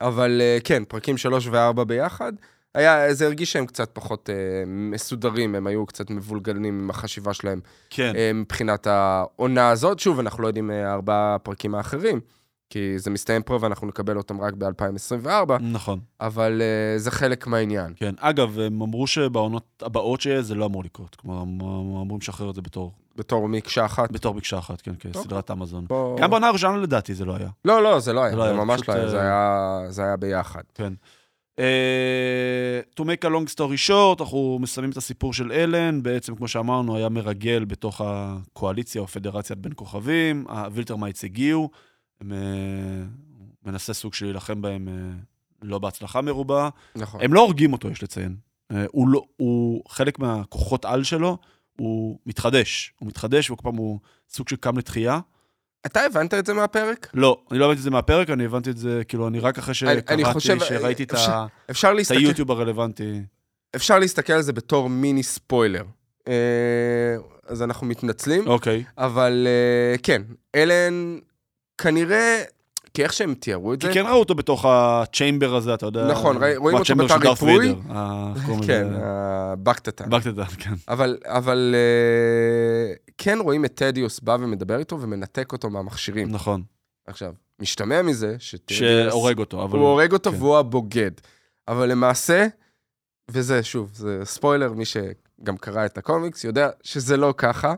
אבל אה, כן, פרקים 3 ו-4 ביחד. היה, זה הרגיש שהם קצת פחות אה, מסודרים, הם היו קצת מבולגנים עם החשיבה שלהם כן, אה, מבחינת העונה הזאת. שוב, אנחנו לא יודעים אה, ארבעה הפרקים האחרים, כי זה מסתיים פה ואנחנו נקבל אותם רק ב-2024, נכון. אבל אה, זה חלק מהעניין. כן, אגב, הם אמרו שבעונות הבאות שיהיה זה לא אמור לקרות. כלומר, הם אמורים לשחרר את זה בתור, בתור מקשה אחת. בתור מקשה אחת, כן, כסדרת אמזון. בוא- גם בעונה הראשונה לדעתי זה לא היה. לא, לא, זה לא היה, זה לא היה, ממש לא אה, היה- זה היה ביחד. כן. Uh, to make a long story short, אנחנו מסיימים את הסיפור של אלן, בעצם, כמו שאמרנו, היה מרגל בתוך הקואליציה או פדרציית בין כוכבים, הווילטרמייטס הגיעו, הם, אה, מנסה סוג של להילחם בהם אה, לא בהצלחה מרובה. נכון. הם לא הורגים אותו, יש לציין. אה, הוא, לא, הוא חלק מהכוחות על שלו, הוא מתחדש. הוא מתחדש, וכל פעם הוא סוג של קם לתחייה. אתה הבנת את זה מהפרק? לא, אני לא הבנתי את זה מהפרק, אני הבנתי את זה, כאילו, אני רק אחרי שקראתי, חושב- שראיתי את אפשר- את היוטיוב הרלוונטי. אפשר להסתכל על זה בתור מיני ספוילר. אה, אז אנחנו מתנצלים. אוקיי. אבל אה, כן, אלן כנראה, כי איך שהם תיארו את כי זה, כן ראו אותו בתוך הצ'יימבר הזה, אתה יודע. נכון, רואים אותו בתא ריפוי. אה, כן, לזה? הבקטטה. בקטטה, כן. אבל, אבל אה, כן רואים את טדיוס בא ומדבר איתו ומנתק אותו מהמכשירים. נכון. עכשיו, משתמע מזה שטדיוס... שהורג אותו, אבל... הוא הורג אותו כן. והוא הבוגד. אבל למעשה, וזה, שוב, זה ספוילר, מי שגם קרא את הקומיקס יודע שזה לא ככה.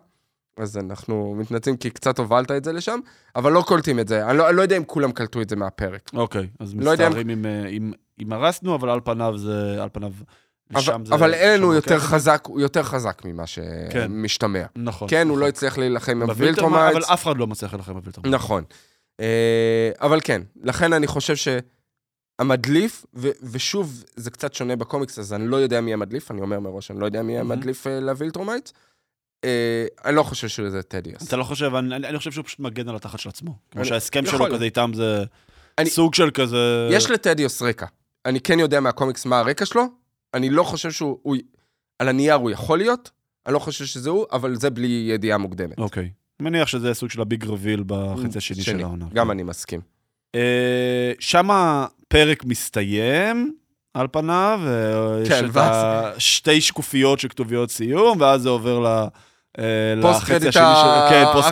אז אנחנו מתנצלים כי קצת הובלת את זה לשם, אבל לא קולטים את זה. אני לא, אני לא יודע אם כולם קלטו את זה מהפרק. אוקיי, אז לא יודע אם- מצטערים אם, אה, אם- אם הרסנו, אבל על פניו זה... על פניו... אבל, זה... אבל אלן הוא יותר זה. חזק, הוא יותר חזק ממה כן. שמשתמע. נכון. כן, הוא נכון. לא הצליח להילחם עם הווילטרומייטס. אבל אף אחד לא מצליח להילחם בווילטרמייט. נכון. אה, אבל כן, לכן אני חושב שהמדליף, ו- ושוב, זה קצת שונה בקומיקס, אז אני לא יודע מי המדליף, אני אומר מראש, אני לא יודע מי. המדליף אה, לווילטרומייט. אני לא חושב שזה טדיוס. אתה לא חושב, אני, אני אני חושב שהוא פשוט מגן על התחת של עצמו. כמו אני- שההסכם יכול שלו. כזה איתם זה אני- סוג של כזה... יש לטדיוס רקע. אני כן יודע מהקומיקס מה הרקע שלו, אני לא חושב שהוא... הוא- על הנייר הוא יכול להיות, אני לא חושב שזה הוא, אבל זה בלי ידיעה מוקדמת. אוקיי. מניח שזה סוג של ה big reveal בחצי השני של העונה. גם אני מסכים. אה, שם הפרק מסתיים, על פניו, ויש כן, את ואז- השתי שקופיות שכתוביות סיום, ואז זה עובר ל... אה, פוסט לחצי קרדיט. כן, פוסט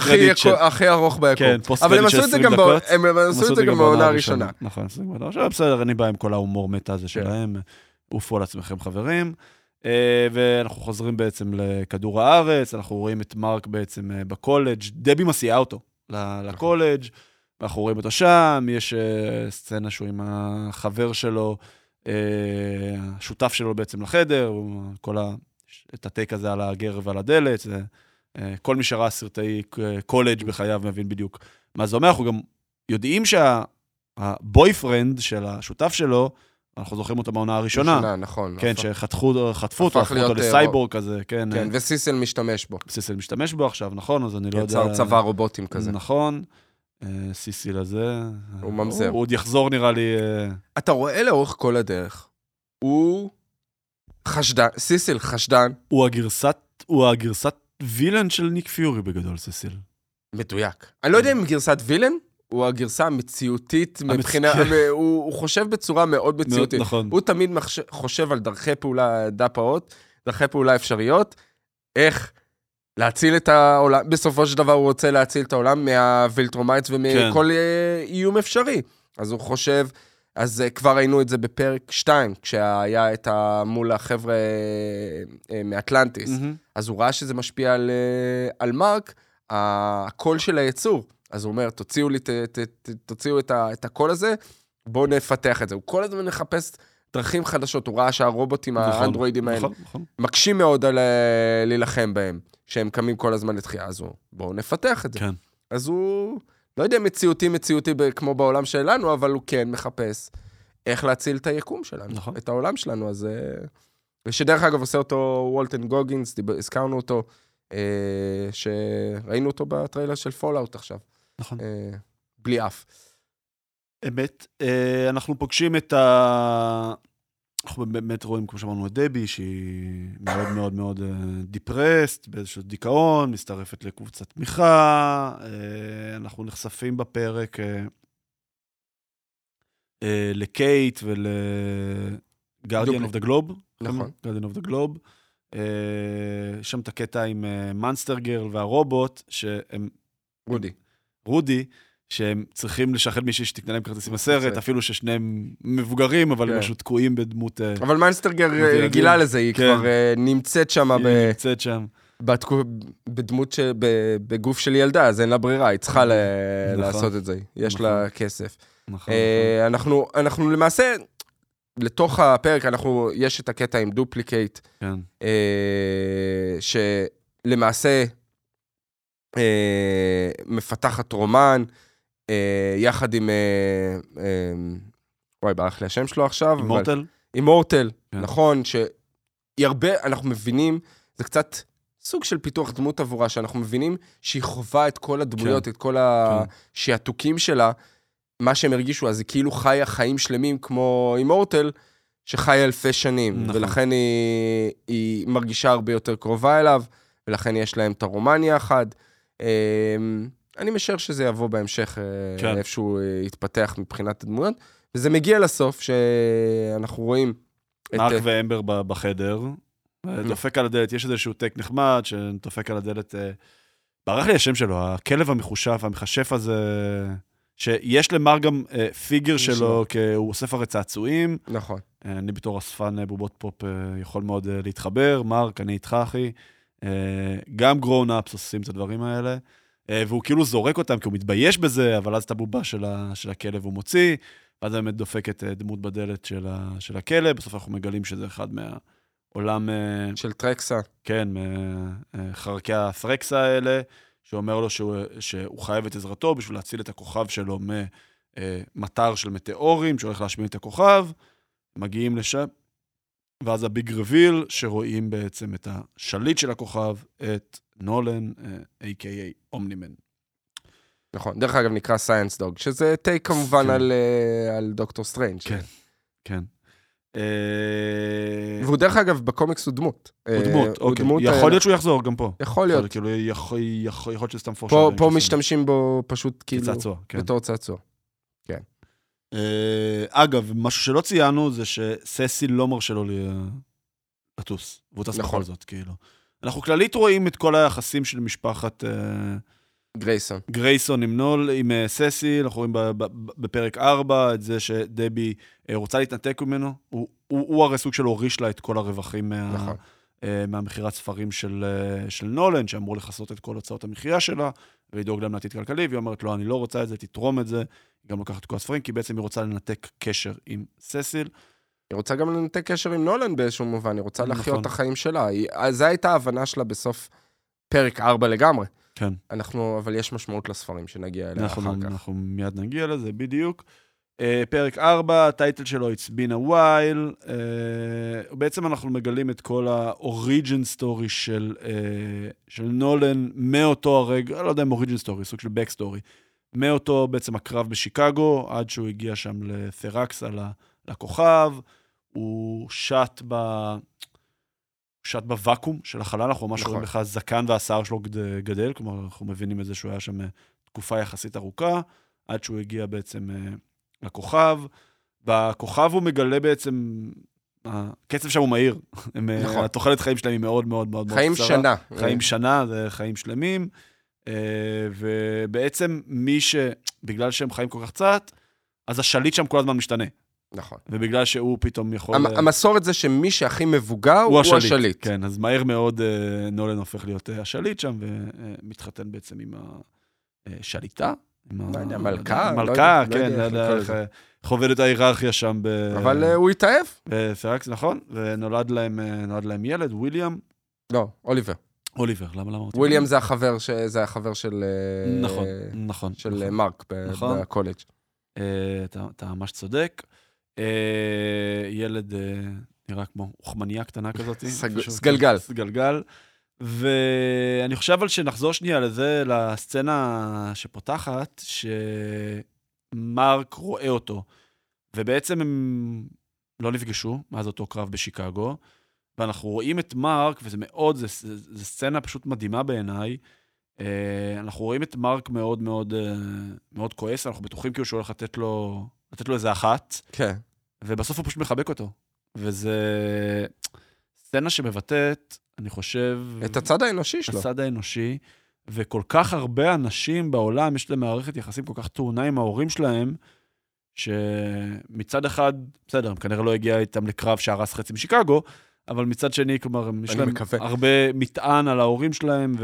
הכי ארוך ביקום. כן, פוסט אבל קרדיט של עשו את זה 20 גם בעונה- דקות. הם הם עשו את זה גם בעונה הראשונה. נכון. בסדר, אין לי בעיה עם כל ההומור meta כן. הזה שלהם. עופו על עצמכם, חברים. אה, ואנחנו חוזרים בעצם לכדור הארץ, אנחנו רואים את מרק בעצם אה, בקולג', דבי מסיעה אותו ל- לקולג', ואנחנו רואים אותו שם, יש אה, סצנה שהוא עם החבר שלו, אה, השותף שלו בעצם לחדר, כל ה... את הטייק הזה על הגר ועל הדלת, זה, אה, כל מי שראה סרטי אה, קולג' בחייו מבין בדיוק מה זה אומר. אנחנו גם יודעים שהבויפרנד של השותף שלו, אנחנו זוכרים אותו מהעונה הראשונה. ראשונה, נכון. כן, הפך- שחטפו חטפו אותו, הפכו אותו אה, לסייבורג כזה, כן. כן, וסיסל משתמש בו. סיסיל משתמש בו עכשיו, נכון? אז אני לא יודע... יצר צבא רובוטים כזה. נכון. סיסיל הזה. הוא ממזר. הוא עוד יחזור נראה לי... אתה רואה לאורך כל הדרך, הוא חשדן, סיסיל חשדן, הוא הגרסת... הוא הגרסת וילן של ניק פיורי בגדול, סיסיל. מדויק. אני לא יודע אם גרסת וילן, הוא הגרסה המציאותית המצ- מבחינה, כן. הוא הוא חושב בצורה מאוד מציאותית. נכון. הוא תמיד מחש- חושב על דרכי פעולה דפאות, דרכי פעולה אפשריות, איך להציל את העולם, בסופו של דבר הוא רוצה להציל את העולם מהווילטרומייטס ומכל אה, איום אפשרי. אז הוא חושב, אז אה, כבר ראינו את זה בפרק 2, כשהיה את ה... מול החבר'ה אה, אה, מאטלנטיס. מהמם. אז הוא ראה שזה משפיע על, על מרק, הקול של היצור. אז הוא אומר, תוציאו לי, ת, ת, ת, תוציאו את, ה, את הקול הזה, בואו נפתח את זה. הוא כל הזמן מחפש דרכים חדשות, הוא ראה שהרובוטים, נכון, האנדרואידים האלה, נכון, נכון. מקשים מאוד על להילחם בהם, שהם קמים כל הזמן לתחייה, אז הוא, בואו נפתח את זה. כן. אז הוא, לא יודע מציאותי מציאותי ב- כמו בעולם שלנו, אבל הוא כן מחפש איך להציל את היקום שלנו, נכון. את העולם שלנו, אז... אה, ושדרך אגב עושה אותו וולטן גוגינס, הזכרנו אותו, אה, שראינו אותו בטריילר של Fallout עכשיו, נכון. אה, בלי אף. אמת. אה, אנחנו פוגשים את ה... אנחנו באמת רואים, כמו שאמרנו, את דבי, שהיא מאוד מאוד מאוד depressed, באיזשהו דיכאון, מצטרפת לקבוצת תמיכה. אה, אנחנו נחשפים בפרק אה, אה, לקייט ולגרדיאן דובלי. אוף דה גלוב. נכון. גרדיאן אוף דה גלוב. יש שם את הקטע עם מאנסטר גרל והרובוט, שהם רודי. רודי, שהם צריכים לשחרר מישהי שתקנה להם כרטיסים לסרט. אפילו ששניהם מבוגרים, אבל כן. הם פשוט תקועים בדמות... אה, אבל מיינסטרגר ילדים. רגילה לזה, היא כן. כבר אה, נמצאת שם היא נמצאת שם. בדמות, בגוף של ילדה, אז אין לה ברירה, היא צריכה נכון. לעשות את זה, יש נכון. לה כסף. נכון, אה, אנחנו, למעשה, לתוך הפרק, אנחנו, יש את הקטע עם Dupli-Kate, כן. אה, שלמעשה אה, מפתחת רומן, אה, יחד עם, אה, אה, וואי, ברח לי השם שלו עכשיו. אבל- Immortal? Immortal, כן. נכון, שהיא הרבה, אנחנו מבינים, זה קצת סוג של פיתוח דמות עבורה, שאנחנו מבינים שהיא חווה את כל הדמויות, את כל השעתוקים שלה, מה שהם הרגישו, אז היא כאילו חיה חיים שלמים כמו אימורטל, שחי אלפי שנים, נכון. ולכן היא, היא מרגישה הרבה יותר קרובה אליו, ולכן יש להם את הרומן יחד. אני משער שזה יבוא בהמשך, אה, כן. איפשהו אה, יתפתח מבחינת הדמויות, וזה מגיע לסוף, שאנחנו רואים את... מרק אה, ואמבר בחדר, דופק על הדלת, יש איזשהו טק נחמד שדופק על הדלת, ברח לי השם שלו, הכלב המחושף, המכשף הזה, שיש למר גם פיגר שלו. כי הוא אוסף הרי צעצועים. נכון. אני בתור אספן בובות פופ יכול מאוד להתחבר, מרק, אני איתך אחי. גם גרון-אפס עושים את הדברים האלה. אה, והוא כאילו זורק אותם כי הוא מתבייש בזה, אבל אז את הבובה של, ה, של הכלב הוא מוציא, ואז באמת דופקת אה, דמות בדלת של, ה, של הכלב, בסוף אנחנו מגלים שזה אחד מהעולם, אה, של טרקסה. כן, מחרקי ה Thraxa האלה, שאומר לו שהוא, שהוא חייב את עזרתו בשביל להציל את הכוכב שלו ממטר של מטאורים, שהולך להשמיד את הכוכב. מגיעים לשם, ואז ה big reveal, שרואים בעצם את השליט של הכוכב, את נולן, אה, a.k.a. אומנימן. נכון. דרך אגב, נקרא Seance Dog, שזה take כמובן כן. על, אה, על דוקטור סטרנג'. כן. כן. אה, והוא דרך אגב, בקומיקס הוא דמות. הוא אה, דמות, אוקיי. יכול אה, להיות שהוא יחזור גם פה. יכול להיות. כאילו, יכול יכול- יכול להיות שזה סתם פה, פה. משתמשים בו פשוט כאילו, כצעצוע, כן. בתור צעצוע. אה, אגב, משהו שלא ציינו זה שססיל לא מרשה לו לטוס, והוא טס נכון. בכל זאת, כאילו. אנחנו כללית רואים את כל היחסים של משפחת אה, גרייסון. גרייסון עם נול, עם אה, ססיל, אנחנו רואים בפרק 4 את זה שדבי אה, רוצה להתנתק ממנו. הוא, הוא, הוא הרי סוג של הוריש לה את כל הרווחים מה, נכון. מהמכירת ספרים של, של נולן, שאמור לכסות את כל הוצאות המחיה שלה, ולדאוג להם לעתיד כלכלי, והיא אומרת, לא, אני לא רוצה את זה, תתרום את זה. היא גם לוקחת את כל הספרים, כי בעצם היא רוצה לנתק קשר עם ססיל. היא רוצה גם לנתק קשר עם נולן באיזשהו מובן, היא רוצה לחיות נכון. את החיים שלה. היא, זו הייתה ההבנה שלה בסוף פרק 4 לגמרי. כן. אנחנו, אבל יש משמעות לספרים שנגיע אליה אנחנו, אחר כך. אנחנו מיד נגיע לזה, בדיוק. Uh, פרק 4, הטייטל שלו It's been a while. Uh, בעצם אנחנו מגלים את כל ה-Origin story של, uh, של נולן מאותו הרגע, לא יודע אם Origin story, סוג של back story. מאותו בעצם הקרב בשיקגו, עד שהוא הגיע שם לת'רקסה, ל- לכוכב. הוא שט ב... שט בוואקום של החלל, אנחנו ממש נכון. רואים איך הזקן והשיער שלו גד- גדל, כלומר, אנחנו מבינים את זה שהוא היה שם אה, תקופה יחסית ארוכה, עד שהוא הגיע בעצם אה, לכוכב. בכוכב הוא מגלה בעצם, הקצב שם הוא מהיר. הם, אה, נכון. התוחלת חיים שלהם היא מאוד מאוד מאוד מאוד חיים קצרה. שנה. חיים שנה, זה חיים שלמים. ובעצם מי ש... בגלל שהם חיים כל כך קצת, אז השליט שם כל הזמן משתנה. נכון. ובגלל שהוא פתאום יכול... המ- אה, המסורת זה שמי שהכי מבוגר הוא השליט. כן, אז מהר מאוד אה, נולן הופך להיות אה, השליט שם, ומתחתן בעצם עם השליטה. לא יודע, מלכה? מלכה, כן, לא. אה, איך עובדת ההיררכיה שם ב... אבל אה, הוא התאהב? בפרקס, נכון, ונולד להם, אה, ילד, וויליאם. לא, אוליבר. אוליבר, למה למה? וויליאם זה החבר, ש- זה החבר של... אה, נכון, נכון. של נכון. אה, מרק ב- נכון. בקולג'. אה, אתה אתה ממש צודק. אה, ילד אה, נראה כמו אוכמניה קטנה כזאת. סגלגל. סגלגל. ואני חושב אבל שנחזור שנייה לזה, לסצנה שפותחת, שמרק רואה אותו, ובעצם הם לא נפגשו מאז אותו קרב בשיקגו, ואנחנו רואים את מרק, וזה מאוד, זה, זה, זה סצנה פשוט מדהימה בעיניי. אה, אנחנו רואים את מרק מאוד מאוד, מאוד כועס, אנחנו בטוחים כאילו שהוא הולך לתת לו, לתת לו איזה אחת, כן. ובסוף הוא פשוט מחבק אותו. וזה סצנה שמבטאת, אני חושב... את הצד האנושי שלו. הצד האנושי, וכל כך הרבה אנשים בעולם, יש להם מערכת יחסים כל כך טעונה עם ההורים שלהם, שמצד אחד, בסדר, הם כנראה לא הגיע איתם לקרב שהרס חצי משיקגו, אבל מצד שני, כלומר, יש להם מקווה. הרבה מטען על ההורים שלהם,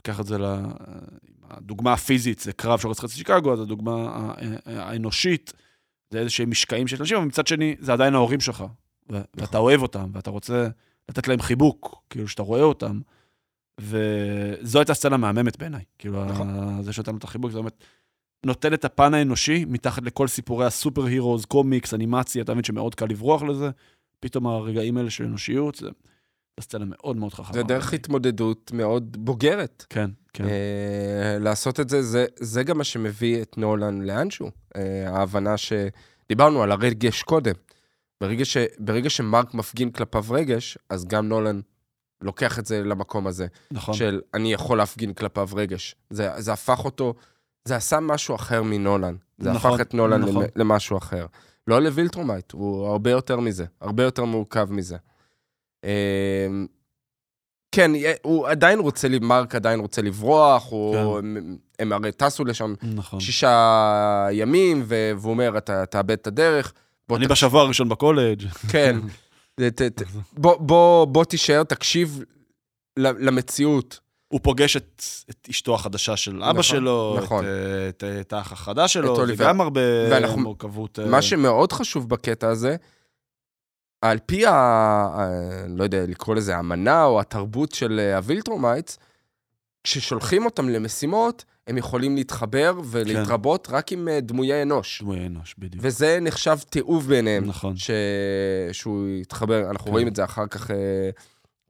וקח את זה לדוגמה הפיזית, זה קרב שהרס חצי שיקגו, אז הדוגמה האנושית, זה איזה שהם משקעים של אנשים, אבל מצד שני, זה עדיין ההורים שלך, ואתה אוהב אותם, ואתה רוצה לתת להם חיבוק, כאילו שאתה רואה אותם. וזו הייתה סצנה מהממת בעיניי. כאילו, נכון. זה שנתן לו את החיבוק, זה באמת נותן את הפן האנושי מתחת לכל סיפורי הסופר הירוז, קומיקס, אנימציה, אתה מבין שמאוד קל לברוח לזה. פתאום הרגעים האלה של אנושיות, זה סצנה מאוד מאוד חכמה. זה דרך התמודדות מאוד בוגרת. כן, כן. אה, לעשות את זה, זה, זה גם מה שמביא את נולן לאנשהו. אה, ההבנה שדיברנו על הרגש קודם. ברגע, ש, ברגע שמרק מפגין כלפיו רגש, אז גם נולן לוקח את זה למקום הזה, נכון. של אני יכול להפגין כלפיו רגש. זה, זה הפך אותו, זה עשה משהו אחר מנולן. זה נכון, הפך את נולן נכון. למ- למשהו אחר. לא לווילטרומייט, הוא הרבה יותר מזה, הרבה יותר מורכב מזה. אמ, כן, הוא עדיין רוצה, מרק עדיין רוצה לברוח, הוא, כן. הם, הם הרי טסו לשם נכון. שישה ימים, והוא אומר, אתה תאבד את הדרך. אני תקשיב." בשבוע הראשון בקולג'. כן. ת- ת- ת- בוא, בוא, בוא תישאר, תקשיב למציאות. הוא פוגש את, את אשתו החדשה של אבא נכון, שלו, נכון. את, אה, את, את האח החדש שלו, את זה אוליבר. גם הרבה ואנחנו- מורכבות. אה, מה שמאוד חשוב בקטע הזה, על פי ה... לא יודע, לקרוא לזה אמנה או התרבות של אה, הווילטרומייטס, כששולחים אותם למשימות, הם יכולים להתחבר ולהתרבות רק עם אה, דמויי אנוש. דמוי אנוש, בדיוק. וזה נחשב תיעוב בעיניהם. נכון. ש... שהוא התחבר, אנחנו כן. רואים את זה אחר כך, אה,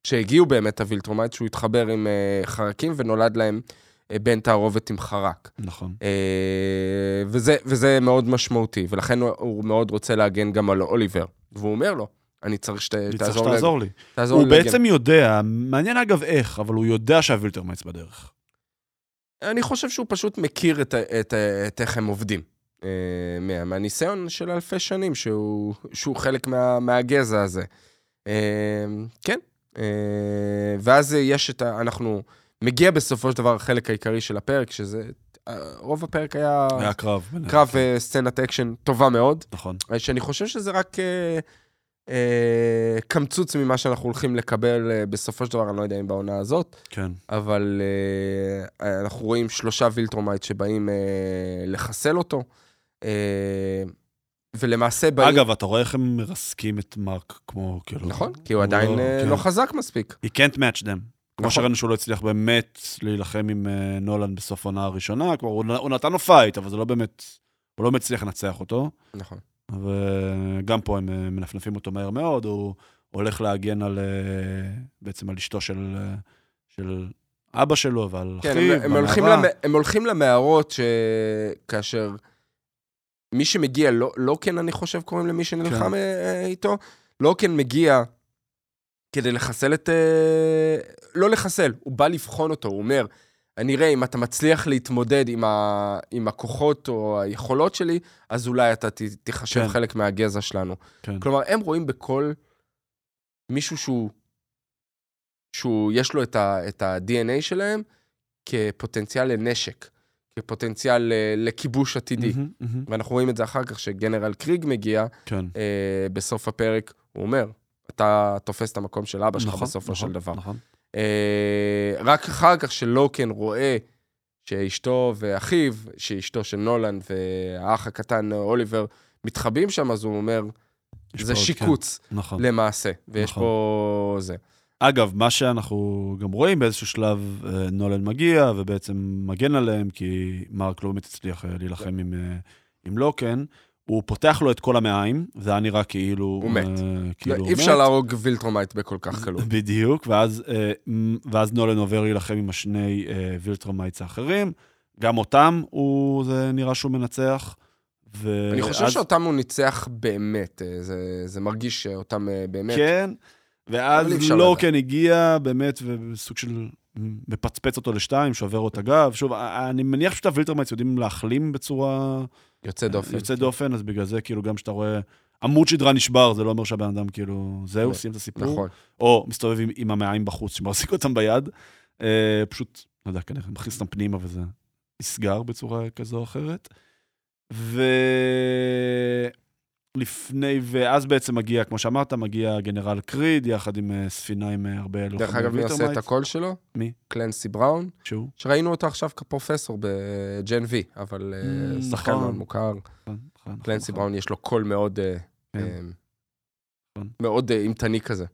כשהגיעו באמת הווילטרומייט, שהוא התחבר עם חרקים ונולד להם בן תערובת עם חרק. נכון. וזה, וזה מאוד משמעותי, ולכן הוא מאוד רוצה להגן גם על אוליבר. והוא אומר לו, אני צריך שתעזור לי. לי. תעזור הוא לי להגן." בעצם יודע, מעניין אגב איך, אבל הוא יודע שהווילטרמייטס בדרך. אני חושב שהוא פשוט מכיר את, את, ה- את איך הם עובדים. אה, מה, מהניסיון של אלפי שנים, שהוא, שהוא חלק מה, מהגזע הזה. אה, כן. אה, ואז יש את ה... אנחנו... מגיע בסופו של דבר החלק העיקרי של הפרק, שזה... רוב הפרק היה היה קרב. קרב אה, סצנת אקשן טובה מאוד, נכון. שאני חושב שזה רק אה, קמצוץ ממה שאנחנו הולכים לקבל אה, בסופו של דבר, אני לא יודע אם בעונה הזאת. כן. אבל אה, אנחנו רואים שלושה וילטרומייט שבאים אה, לחסל אותו, אה, ולמעשה באים... אגב, אתה רואה איך הם מרסקים את מרק כמו, כאילו... נכון, כי הוא עדיין אה, כן. לא חזק מספיק. He can't match them. כמו נכון. שראינו שהוא לא הצליח באמת להילחם עם אה, נולן בסוף העונה הראשונה, כלומר, הוא הוא נתן לו fight, אבל זה לא באמת... הוא לא מצליח לנצח אותו. נכון. וגם פה הם אה, מנפנפים אותו מהר מאוד, הוא הולך להגן על... אה, בעצם על אשתו של, אה, של אבא שלו ועל כן, אחיו. הם, הם, הולכים. למ, הם הולכים למערות שכאשר מי שמגיע, לא, לא כן, אני חושב, קוראים למי שנלחם כן. איתו, לא כן מגיע כדי לחסל את... לא לחסל, הוא בא לבחון אותו, הוא אומר, אני אראה אם אתה מצליח להתמודד עם, ה, עם הכוחות או היכולות שלי, אז אולי אתה ת, תיחשב כן. חלק מהגזע שלנו. כן. כלומר, הם רואים בכל מישהו שהוא, שהוא יש לו את, ה, את ה-DNA שלהם כפוטנציאל לנשק, כפוטנציאל לכיבוש עתידי. מהמם, מהמם. ואנחנו רואים את זה אחר כך, שגנרל קריג מגיע כן. אה, בסוף הפרק, הוא אומר, אתה תופס את המקום של אבא שלך נכון, בסופו נכון, של דבר. נכון. אה, רק אחר כך שלוקן רואה שאשתו ואחיו, שאשתו של נולן והאח הקטן אוליבר מתחבאים שם, אז הוא אומר, זה שיקוץ כן, נכון. למעשה, ויש נכון. פה זה. אגב, מה שאנחנו גם רואים באיזשהו שלב, אה, נולן מגיע ובעצם מגן עליהם, כי מרק לא באמת הצליח אה, להילחם עם, אה, עם לוקן. הוא פותח לו את כל המעיים, זה היה נראה כאילו... הוא מת. אה, כאילו לא, הוא אי אפשר. להרוג וילטרומייט בכל כך קלות. בדיוק, ואז, אה, ואז נולן עובר להילחם עם השני אה, וילטרמייטס האחרים. גם אותם, הוא, זה נראה שהוא מנצח. ו... אני חושב אז- שאותם הוא ניצח באמת, אה, זה- זה מרגיש שאותם אה, באמת... כן, ואז אפשר לוקן הגיע באמת, וסוג של מפצפץ אותו לשתיים, שובר לו את הגב. שוב, אני מניח שאת הווילטרמייטס יודעים להחלים בצורה יוצא דופן. יוצא דופן, אז בגלל זה כאילו גם כשאתה רואה עמוד שדרה נשבר, זה לא אומר שהבן אדם כאילו, זהו, לא, סיים את הסיפור. נכון. או מסתובב עם, עם המעיים בחוץ, שמחזיק אותם ביד. אה, פשוט, לא יודע, כנראה מכניס אותם פנימה וזה נסגר בצורה כזו או אחרת. ולפני, ואז בעצם מגיע, כמו שאמרת, מגיע גנרל קריג, יחד עם אה, ספינה עם אה, הרבה לוחמי דרך אגב, מי עושה את. הקול שלו? מי? קלנסי בראון, שהוא? שראינו אותו עכשיו כפרופסור ב Gen V, אבל אה, Mm, שחקן נכון. מאוד מוכר. נכון, נכון, קלנסי. בראון יש לו קול מאוד... כן. מאוד אימתני כזה.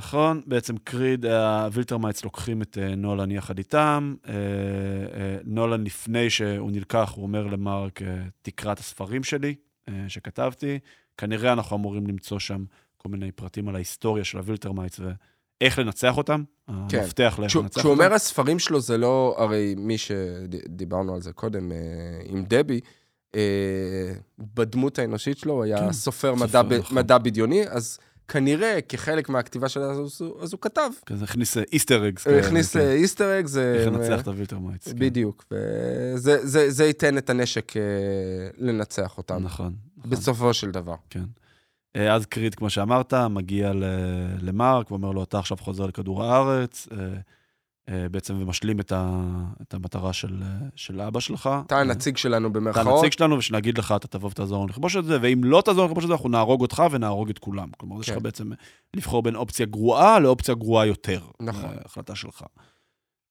נכון, בעצם קריג, הווילטרמייטס לוקחים את נולן יחד איתם. נולן, לפני שהוא נלקח, הוא אומר למרק, תקרא את הספרים שלי שכתבתי. כנראה אנחנו אמורים למצוא שם כל מיני פרטים על ההיסטוריה של הווילטרמייטס ואיך לנצח אותם. כן. המפתח לאיך כשהוא לנצח כשהוא אותם. אומר הספרים שלו זה לא, הרי מי שדיברנו על זה קודם אה, עם דבי, אה, בדמות האנושית שלו, הוא היה כן, סופר סופר, מדע, נכון. מדע בדיוני, אז כנראה, כחלק מהכתיבה שלו, אז הוא- אז הוא כתב. כזה הכניס Easter eggs. הוא הכניס Easter egg, זה... איך לנצח את הווילטרמייטס. כן. בדיוק, וזה זה, זה ייתן את הנשק אה, לנצח אותם, נכון. נכון. בסופו של דבר. כן. אה, אז קריג, כמו שאמרת, מגיע למרק ואומר לו, אתה עכשיו חוזר לכדור הארץ, אה, אה, בעצם ומשלים את, ה, את המטרה של, אה, של אבא שלך. אתה הנציג שלנו אתה במרכאות. הנציג שלנו, ושנגיד לך, אתה תבוא ותעזור לנו לכבוש את זה, ואם לא תעזור לנו לכבוש את זה, אנחנו נהרוג אותך ונהרוג את כולם. כלומר, יש לך כן. בעצם לבחור בין אופציה גרועה לאופציה גרועה יותר. נכון. אה, החלטה שלך.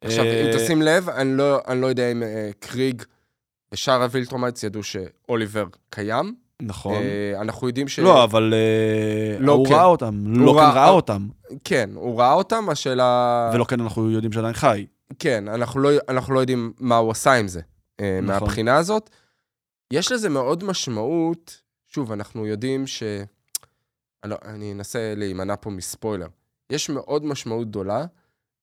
עכשיו, אה, אם תשים לב, אני לא, אני לא יודע אם אה, קריג ושאר הווילטרומייטס ידעו שאוליבר קיים. נכון. אה, אנחנו יודעים ש... לא, אבל אה, לא הוא כן. ראה אותם, לא כן ראה- ראה אותם, כן, הוא ראה אותם, השאלה... ולא כן אנחנו יודעים שעדיין חי. כן, אנחנו לא, אנחנו לא יודעים מה הוא עשה עם זה, אה, נכון. מהבחינה הזאת. יש לזה מאוד משמעות, שוב, אנחנו יודעים ש... אני, לא, אני אנסה להימנע פה מספוילר. יש מאוד משמעות גדולה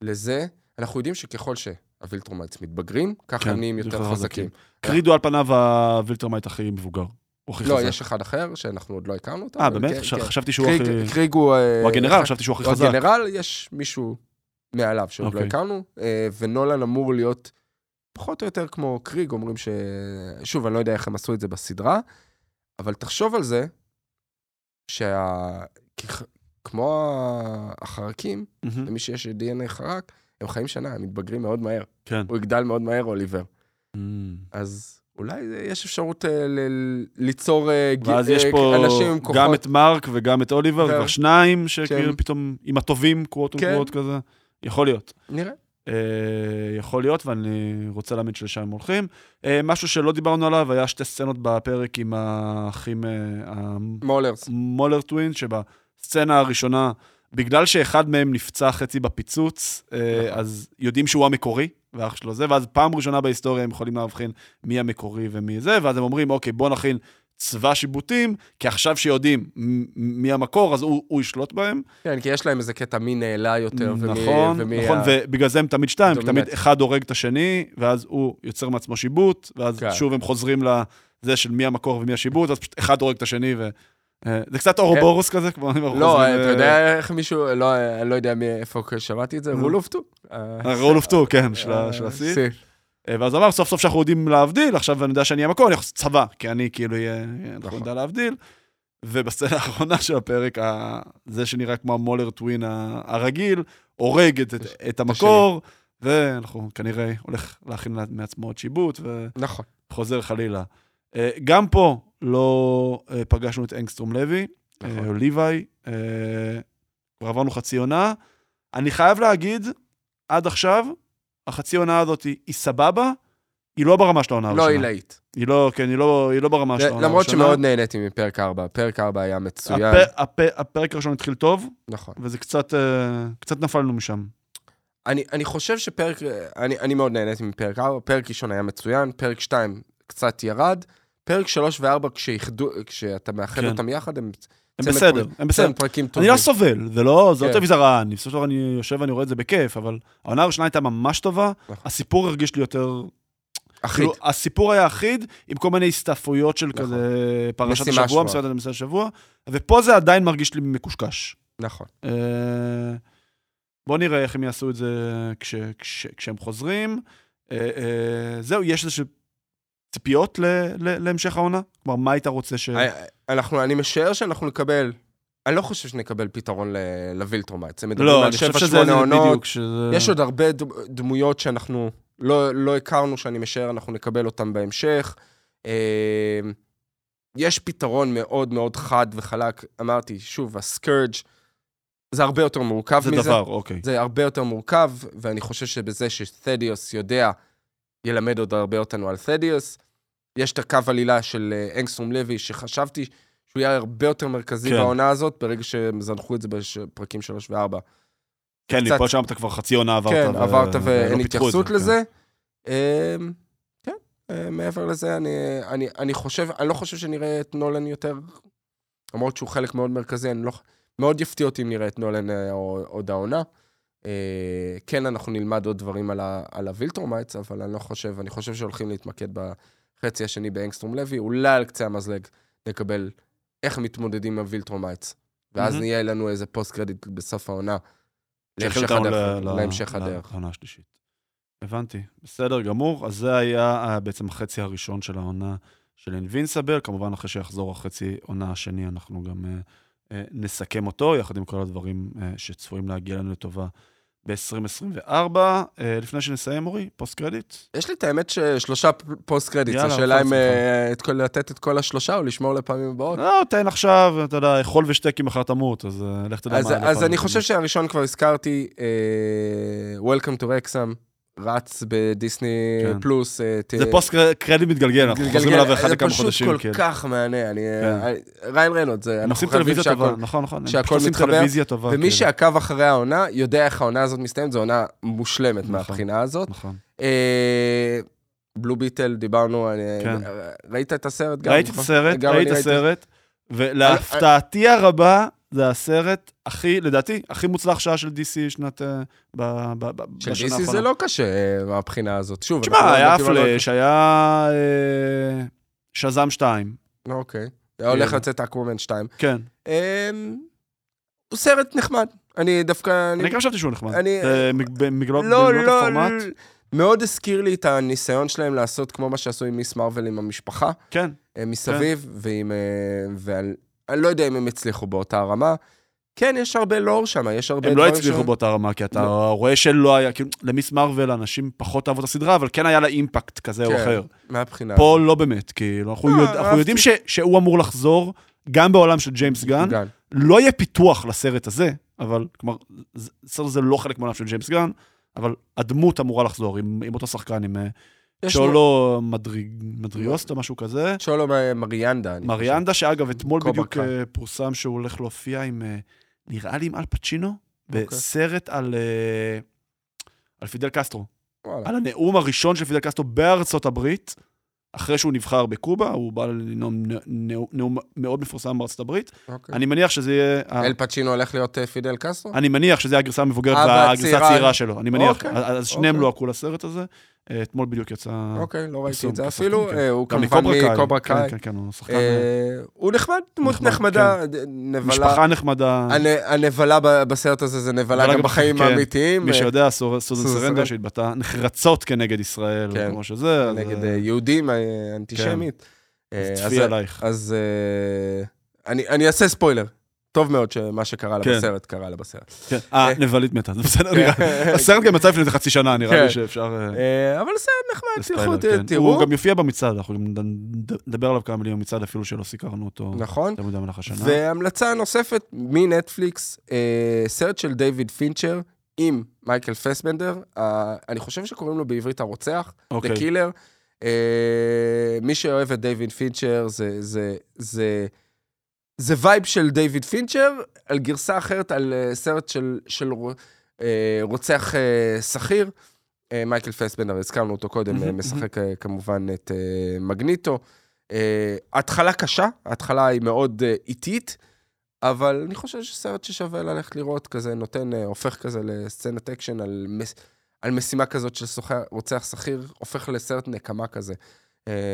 לזה, אנחנו יודעים שככל שהווילטרומייטס מתבגרים, ככה כן, נהיים יותר חזקים. קריג הוא על פניו הווילטרמייט הכי מבוגר. הוא הכי לא, חזק. יש אחד אחר שאנחנו עוד לא הכרנו אותו. אה, באמת? חשב-. חשבתי שהוא הכי... קריג הוא... הוא הגנרל, חשבתי שהוא הכי חזק. הגנרל, יש מישהו מעליו שעוד לא אוקיי. הכרנו, אה, ונולן אמור להיות פחות או יותר כמו קריג, אומרים ש... שוב, אני לא יודע איך הם עשו את זה בסדרה, אבל תחשוב על זה, שה... כמו החרקים. למי שיש DNA חרק, הם חיים שנה, הם מתבגרים מאוד מהר. כן. הוא יגדל מאוד מהר, אוליבר. אמ, אז אולי יש אפשרות אה, ל- ליצור אה, ג- ואז יש אה, פה אנשים עם כוחות. גם את מרק וגם את אוליבר, ו- כבר שניים שכאילו שהם- פתאום עם הטובים, קורות כן. וקורות כזה. יכול להיות. נראה. אה, יכול להיות, ואני רוצה להאמין שלשם הם הולכים. אה, משהו שלא דיברנו עליו, היה שתי סצנות בפרק עם האחים אה, מולרס. המולר טווין, שבסצנה הראשונה, בגלל שאחד מהם נפצע חצי בפיצוץ, אה, נכון. אז יודעים שהוא המקורי, ואח שלו זה, ואז פעם ראשונה בהיסטוריה הם יכולים להבחין מי המקורי ומי זה, ואז הם אומרים, אוקיי, בוא נכין צבא שיבוטים, כי עכשיו שיודעים מי המקור, אז הוא, הוא ישלוט בהם. כן, כי יש להם איזה קטע מי נעלה יותר, ומי... נכון, ומי נכון, ה- ובגלל זה הם תמיד שתיים, כי תמיד. אחד הורג את השני, ואז הוא יוצר מעצמו שיבוט, ואז כן. שוב הם חוזרים לזה של מי המקור ומי השיבוט, אז פשוט אחד הורג את השני, ו... אה, זה קצת אורובורוס כזה, כמו אנחנו לא, חוזרים, אתה אה, יודע איך מישהו, לא, אני לא יודע מי- איפה שמעתי את זה, נו. Rule of two. ה Rule of two, כן, של הסית'. סית'. אה, ואז אמר, סוף סוף שאנחנו יודעים להבדיל, עכשיו אני יודע שאני המקור, אני יכול לעשות צבא, כי אני כאילו אהיה, אנחנו נכון. נדע להבדיל. ובסצנה האחרונה של הפרק, זה שנראה כמו ה Mauler Twin הרגיל, הורג את, המקור, ואנחנו כנראה הולך להכין מעצמו עוד שיבוט, נכון. וחוזר חלילה. אה, גם פה לא אה, פגשנו את אנגסטרום לוי, נכון. אה, או ליוואי, אה, כבר עברנו חצי עונה. אני חייב להגיד, עד עכשיו, החצי עונה הזאת היא, היא סבבה, היא לא ברמה של העונה לא הראשונה. עילאית. היא לא, כן, היא לא, היא לא ברמה של העונה למרות הראשונה. שמאוד נהניתי מפרק 4. פרק 4 היה מצוין. הפ, הפ, הפרק הראשון התחיל טוב, נכון. וזה קצת, קצת נפלנו משם. אני, אני חושב שפרק, אני, אני מאוד נהניתי מפרק 4, פרק ראשון היה מצוין, פרק 2 קצת ירד, פרק 3 ו-4, כשאיחדו, כשאתה מאחד כן. אותם יחד, הם... הם בסדר, פרק- הם בסדר. פרקים אני טובים. לא סובל, זה לא, זה לא כן. טלוויזיה רעה, אני בסופו של דבר אני יושב ואני רואה את זה בכיף, אבל העונה הראשונה הייתה ממש טובה, נכון. הסיפור הרגיש לי יותר... אחיד. כאילו, הסיפור היה אחיד, עם כל מיני הסתעפויות של נכון. כזה פרשת השבוע, שבוע. מסיבת הנושא השבוע, ופה זה עדיין מרגיש לי מקושקש. נכון. אה, בואו נראה איך הם יעשו את זה כש, כש, כשהם חוזרים. אה, אה, זהו, יש איזשהו ציפיות ל, ל, להמשך העונה? כלומר, מה היית רוצה ש... אה, אנחנו, אני משער שאנחנו נקבל, אני לא חושב שנקבל פתרון ל- ל Viltrumites. הם מדברים לא, על אני חושב 7-8 שזה זה עונות. יש עוד הרבה דמויות שאנחנו לא, לא הכרנו, שאני משער אנחנו נקבל אותן בהמשך. אה, יש פתרון מאוד מאוד חד וחלק. אמרתי, שוב, ה Scourge זה הרבה יותר מורכב זה מזה. דבר, אוקיי. זה הרבה יותר מורכב, ואני חושב שבזה שתדיוס יודע, ילמד עוד הרבה אותנו על תדיוס. יש את הקו עלילה של אה, אנגסטרום לוי, שחשבתי שהוא יהיה הרבה יותר מרכזי כן. בעונה הזאת, ברגע שהם זנחו את זה בפרקים 3 ו-4. כן, קצת- מפה שם אתה כבר חצי עונה עברת. כן, ו- עברת ואין פיתחו את התייחסות כן. לזה. אמ, כן, אה, מעבר לזה, אני, אני, אני חושב, אני לא חושב שנראה את נולן יותר, למרות שהוא חלק מאוד מרכזי, אני לא, מאוד יפתיע אותי אם נראה את נולן אה, עוד העונה. אה, כן, אנחנו נלמד עוד דברים על, ה, על ה Viltrumites, אבל אני לא חושב, אני חושב שהולכים להתמקד חצי השני באנגסטרום לוי, אולי על קצה המזלג נקבל איך מתמודדים עם ה Viltrumites. ואז מהמם. יהיה לנו איזה post credit בסוף העונה. להמשך הדרך. להמשך הדרך. לעונה השלישית. הבנתי, בסדר גמור. אז זה היה אה, בעצם החצי הראשון של העונה של אינבינסבל. כמובן, אחרי שיחזור החצי עונה השני, אנחנו גם אה, נסכם אותו, יחד עם כל הדברים אה, שצפויים להגיע לנו לטובה ב-2024. אה, לפני שנסיים, אורי, פוסט קרדיט. יש לי את האמת ששלושה פוסט יאללה, השאלה אוכל אם. אה, לתת את כל השלושה או לשמור לפעמים הבאות. לא, תן עכשיו, אתה יודע, אכול ושתה כי מחר תמות, אז אה, לך תדע מה... אז, אני. חושב שהראשון כבר הזכרתי, Welcome to Rexham, רץ בדיסני כן. פלוס. אה, ת- זה פוסט קר- קרדיט מתגלגל, אנחנו חוזרים אליו אחד לכמה זה חודשים. פשוט כן. כל כך מהנה, אני... כן. אה, ריין רנולד, זה... הם עושים טלוויזיה טובה, נכון, נכון. שהכל פשוט מתחבר, טובה. ומי כן, שעקב אחרי העונה, יודע איך העונה הזאת מסתיימת, זו עונה מושלמת נכון. מהבחינה הזאת. נכון. אה, בלו ביטל, דיברנו, אני- כן. ראית את הסרט גם? ראיתי את נכון? הסרט, ראיתי את הסרט, ולהפתעתי הרבה, זה הסרט הכי, לדעתי, הכי מוצלח שעה של DC שנת... אה, ב- ב- ב- של בשנה DC האחרונה. זה לא קשה אה, מהבחינה הזאת. שוב, אנחנו לא תשמע, היה פלאש, היה אה, שזאם 2, אוקיי. הולך כן. לצאת אקוומן 2. כן. אמ, הוא סרט נחמד. אני דווקא... אני גם חשבתי שהוא נחמד. אני- אה, במגלות לא, במגלות לא, הפורמט. מאוד הזכיר לי את הניסיון שלהם לעשות כמו מה שעשו עם מיס מרוויל עם המשפחה, כן, אה, מסביב, ועם... אה, ועל... אני לא יודע אם הם הצליחו באותה רמה. כן, יש הרבה לור שם, יש הרבה הם לא הצליחו. באותה רמה, כי אתה לא. רואה שלא היה, כאילו, למיס מרוויל אנשים פחות אהבו את הסדרה, אבל כן היה לה אימפקט כזה או כן, אחר. מהבחינה פה לא באמת, כאילו, אנחנו לא, יודע- אנחנו. יודעים ש- שהוא אמור לחזור, גם בעולם של ג'יימס גן. גן. לא יהיה פיתוח לסרט הזה, אבל, כלומר, זה- הסרט הזה לא חלק מהעולם של ג'יימס גן, אבל הדמות אמורה לחזור עם עם אותו שחקן, עם אה, צ'ולו מדריג- מדריוסט או משהו כזה. צ'ולו מריאנדה. מריאנדה, שאגב, אתמול בדיוק. אה, פורסם שהוא הולך להופיע עם, אה, נראה לי עם אל פצ'ינו, אוקיי. בסרט על אה, על פידל קסטרו. וואלה. על הנאום הראשון של פידל קסטרו בארצות הברית, אחרי שהוא נבחר בקובה, הוא בא לנאום נאום- נאום מאוד מפורסם בארצות הברית. אוקיי. אני מניח שזה יהיה... אל פצ'ינו הולך להיות פידל קסטרו? אני מניח שזה הגרסה המבוגרת והגרסה הצעירה שלו. אני מניח. אוקיי, אז שניהם אוקיי. לא עקרו לסרט הזה. אה, אתמול בדיוק יצא... אוקיי, לא ראיתי את זה אפילו. כן. אה, הוא כמובן מקוברה קאי. כן. כן, כן, הוא שחקן... אה, אה, הוא נחמד, דמות נחמד, נחמדה, ד- נבלה. משפחה נחמדה. הנ- הנבלה בסרט הזה זה נבלה גם בחיים כן. האמיתיים. מי אה, שיודע, סוזן סרנדה. שהתבטא נחרצות כנגד ישראל, כן. כמו שזה. נגד אה, אה, יהודים, אה, אנטישמית. אה, צפי עלייך. אז אה, אני אעשה ספוילר. טוב מאוד שמה שקרה לה כן. בסרט, קרה לה בסרט. כן. אה, נבלית מתה, זה בסדר, כן. נראה. הסרט גם יצא לפני איזה חצי שנה, נראה כן. לי שאפשר... אה, אה, אבל סרט נחמד, תלכו, כן. תראו. הוא גם יופיע במצעד, אנחנו גם נד- נדבר עליו כמה מילים במצעד, אפילו שלא סיקרנו אותו. נכון. מדי במהלך השנה. והמלצה נוספת מנטפליקס, אה, סרט של דיוויד פינצ'ר עם מייקל פסבנדר, אה, אני חושב שקוראים לו בעברית הרוצח, אוקיי. The Killer. אה, מי שאוהב את דיוויד פינצ'ר, זה, זה, וייב של דיוויד פינצ'ר, על גרסה אחרת, על אה, סרט של, של אה, רוצח אה, שכיר. מייקל פסבנדר, הזכרנו אותו קודם, אה, משחק אה, כמובן את מגניטו. התחלה קשה, ההתחלה היא מאוד איטית, אבל אני חושב שסרט ששווה ללכת לראות כזה, נותן, הופך כזה לסצנת אקשן על, מס, על משימה כזאת של שוכר, רוצח שכיר, הופך לסרט נקמה כזה,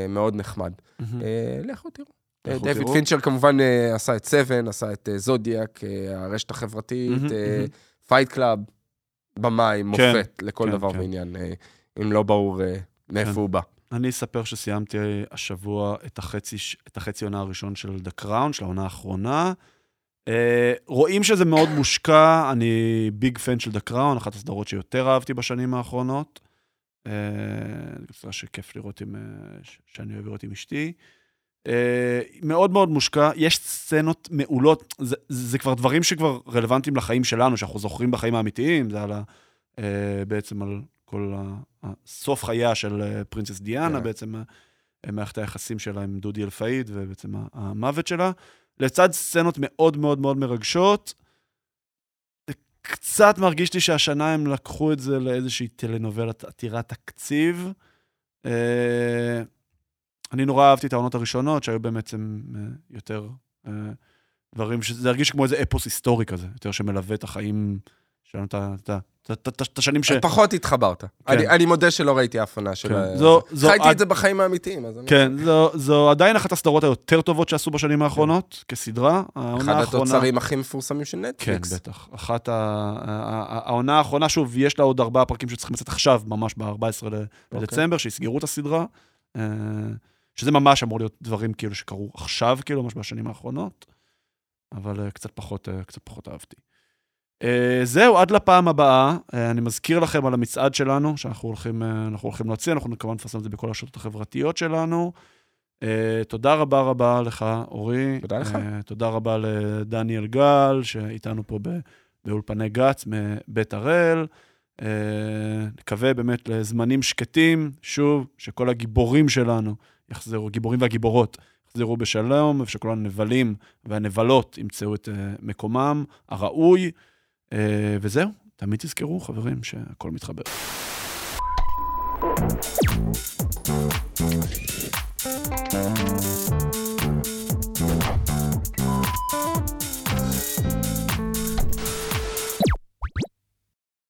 מאוד נחמד. אה, לכו תראו. אה, דיוויד. פינצ'ר כמובן אה, עשה את Seven, עשה את אה, Zodiac, הרשת החברתית. Fight Club, במאי, כן, מופת לכל כן, דבר כן. ועניין, אה, אם לא ברור מאיפה כן. הוא בא. אני אספר שסיימתי השבוע את החצי, ש- את החצי עונה הראשון של The Crown, של העונה האחרונה. רואים שזה מאוד מושקע, אני big fan של The Crown, אחת הסדרות שיותר אהבתי בשנים האחרונות. זו סדרה שכיף לראות עם, שאני אוהב לראות עם אשתי. מאוד מאוד מושקע, יש סצנות מעולות, זה, זה כבר דברים שכבר רלוונטיים לחיים שלנו, שאנחנו זוכרים בחיים האמיתיים, זה על ה, אה, בעצם על כל ה- סוף חייה של אה, Princess דיאנה, כן. בעצם אה, מערכת היחסים שלה עם דודי אלפאיד, ובעצם המוות שלה, לצד סצנות מאוד מאוד מאוד מרגשות. קצת מרגיש לי שהשנה הם לקחו את זה לאיזושהי טלנובלת עתירת תקציב. אה, אני נורא אהבתי את העונות הראשונות, שהיו באמת אה, יותר אה, דברים, שזה הרגיש כמו איזה אפוס היסטורי כזה, יותר שמלווה את החיים שלנו, את השנים ש... פחות התחברת. אני- אני מודה שלא ראיתי אף עונה של... כן. חייתי את זה בחיים האמיתיים, אז אני... כן, זו, עדיין אחת הסדרות היותר טובות שעשו בשנים האחרונות, כסדרה. אחד. התוצרים הכי מפורסמים של כן, נטפליקס. בטח. אחת העונה האחרונה, שוב, יש לה עוד ארבעה פרקים שצריכים לצאת עכשיו, ממש ב-14 אוקיי. לדצמבר, שיסגרו את הסדרה. שזה ממש אמור להיות דברים כאילו שקרו עכשיו, כאילו, ממש בשנים האחרונות. אבל אה, קצת פחות, אה, קצת פחות אהבתי. אה, זהו, עד לפעם הבאה. אה, אני מזכיר לכם על המצעד שלנו, שאנחנו הולכים, אנחנו הולכים להוציא, אנחנו כמובן נפרסם את זה בכל הרשתות החברתיות שלנו. אה, תודה רבה רבה לך, אורי. תודה לך. אה, תודה רבה לדניאל גל, שאיתנו פה ב- באולפני גץ, מבית הראל. אה, נקווה באמת לזמנים שקטים, שוב, שכל הגיבורים שלנו יחזרו, גיבורים והגיבורות, יחזרו בשלום, ושכל הנבלים והנבלות ימצאו את אה, מקומם הראוי. אה, וזהו, תמיד תזכרו, חברים, שהכל מתחבר.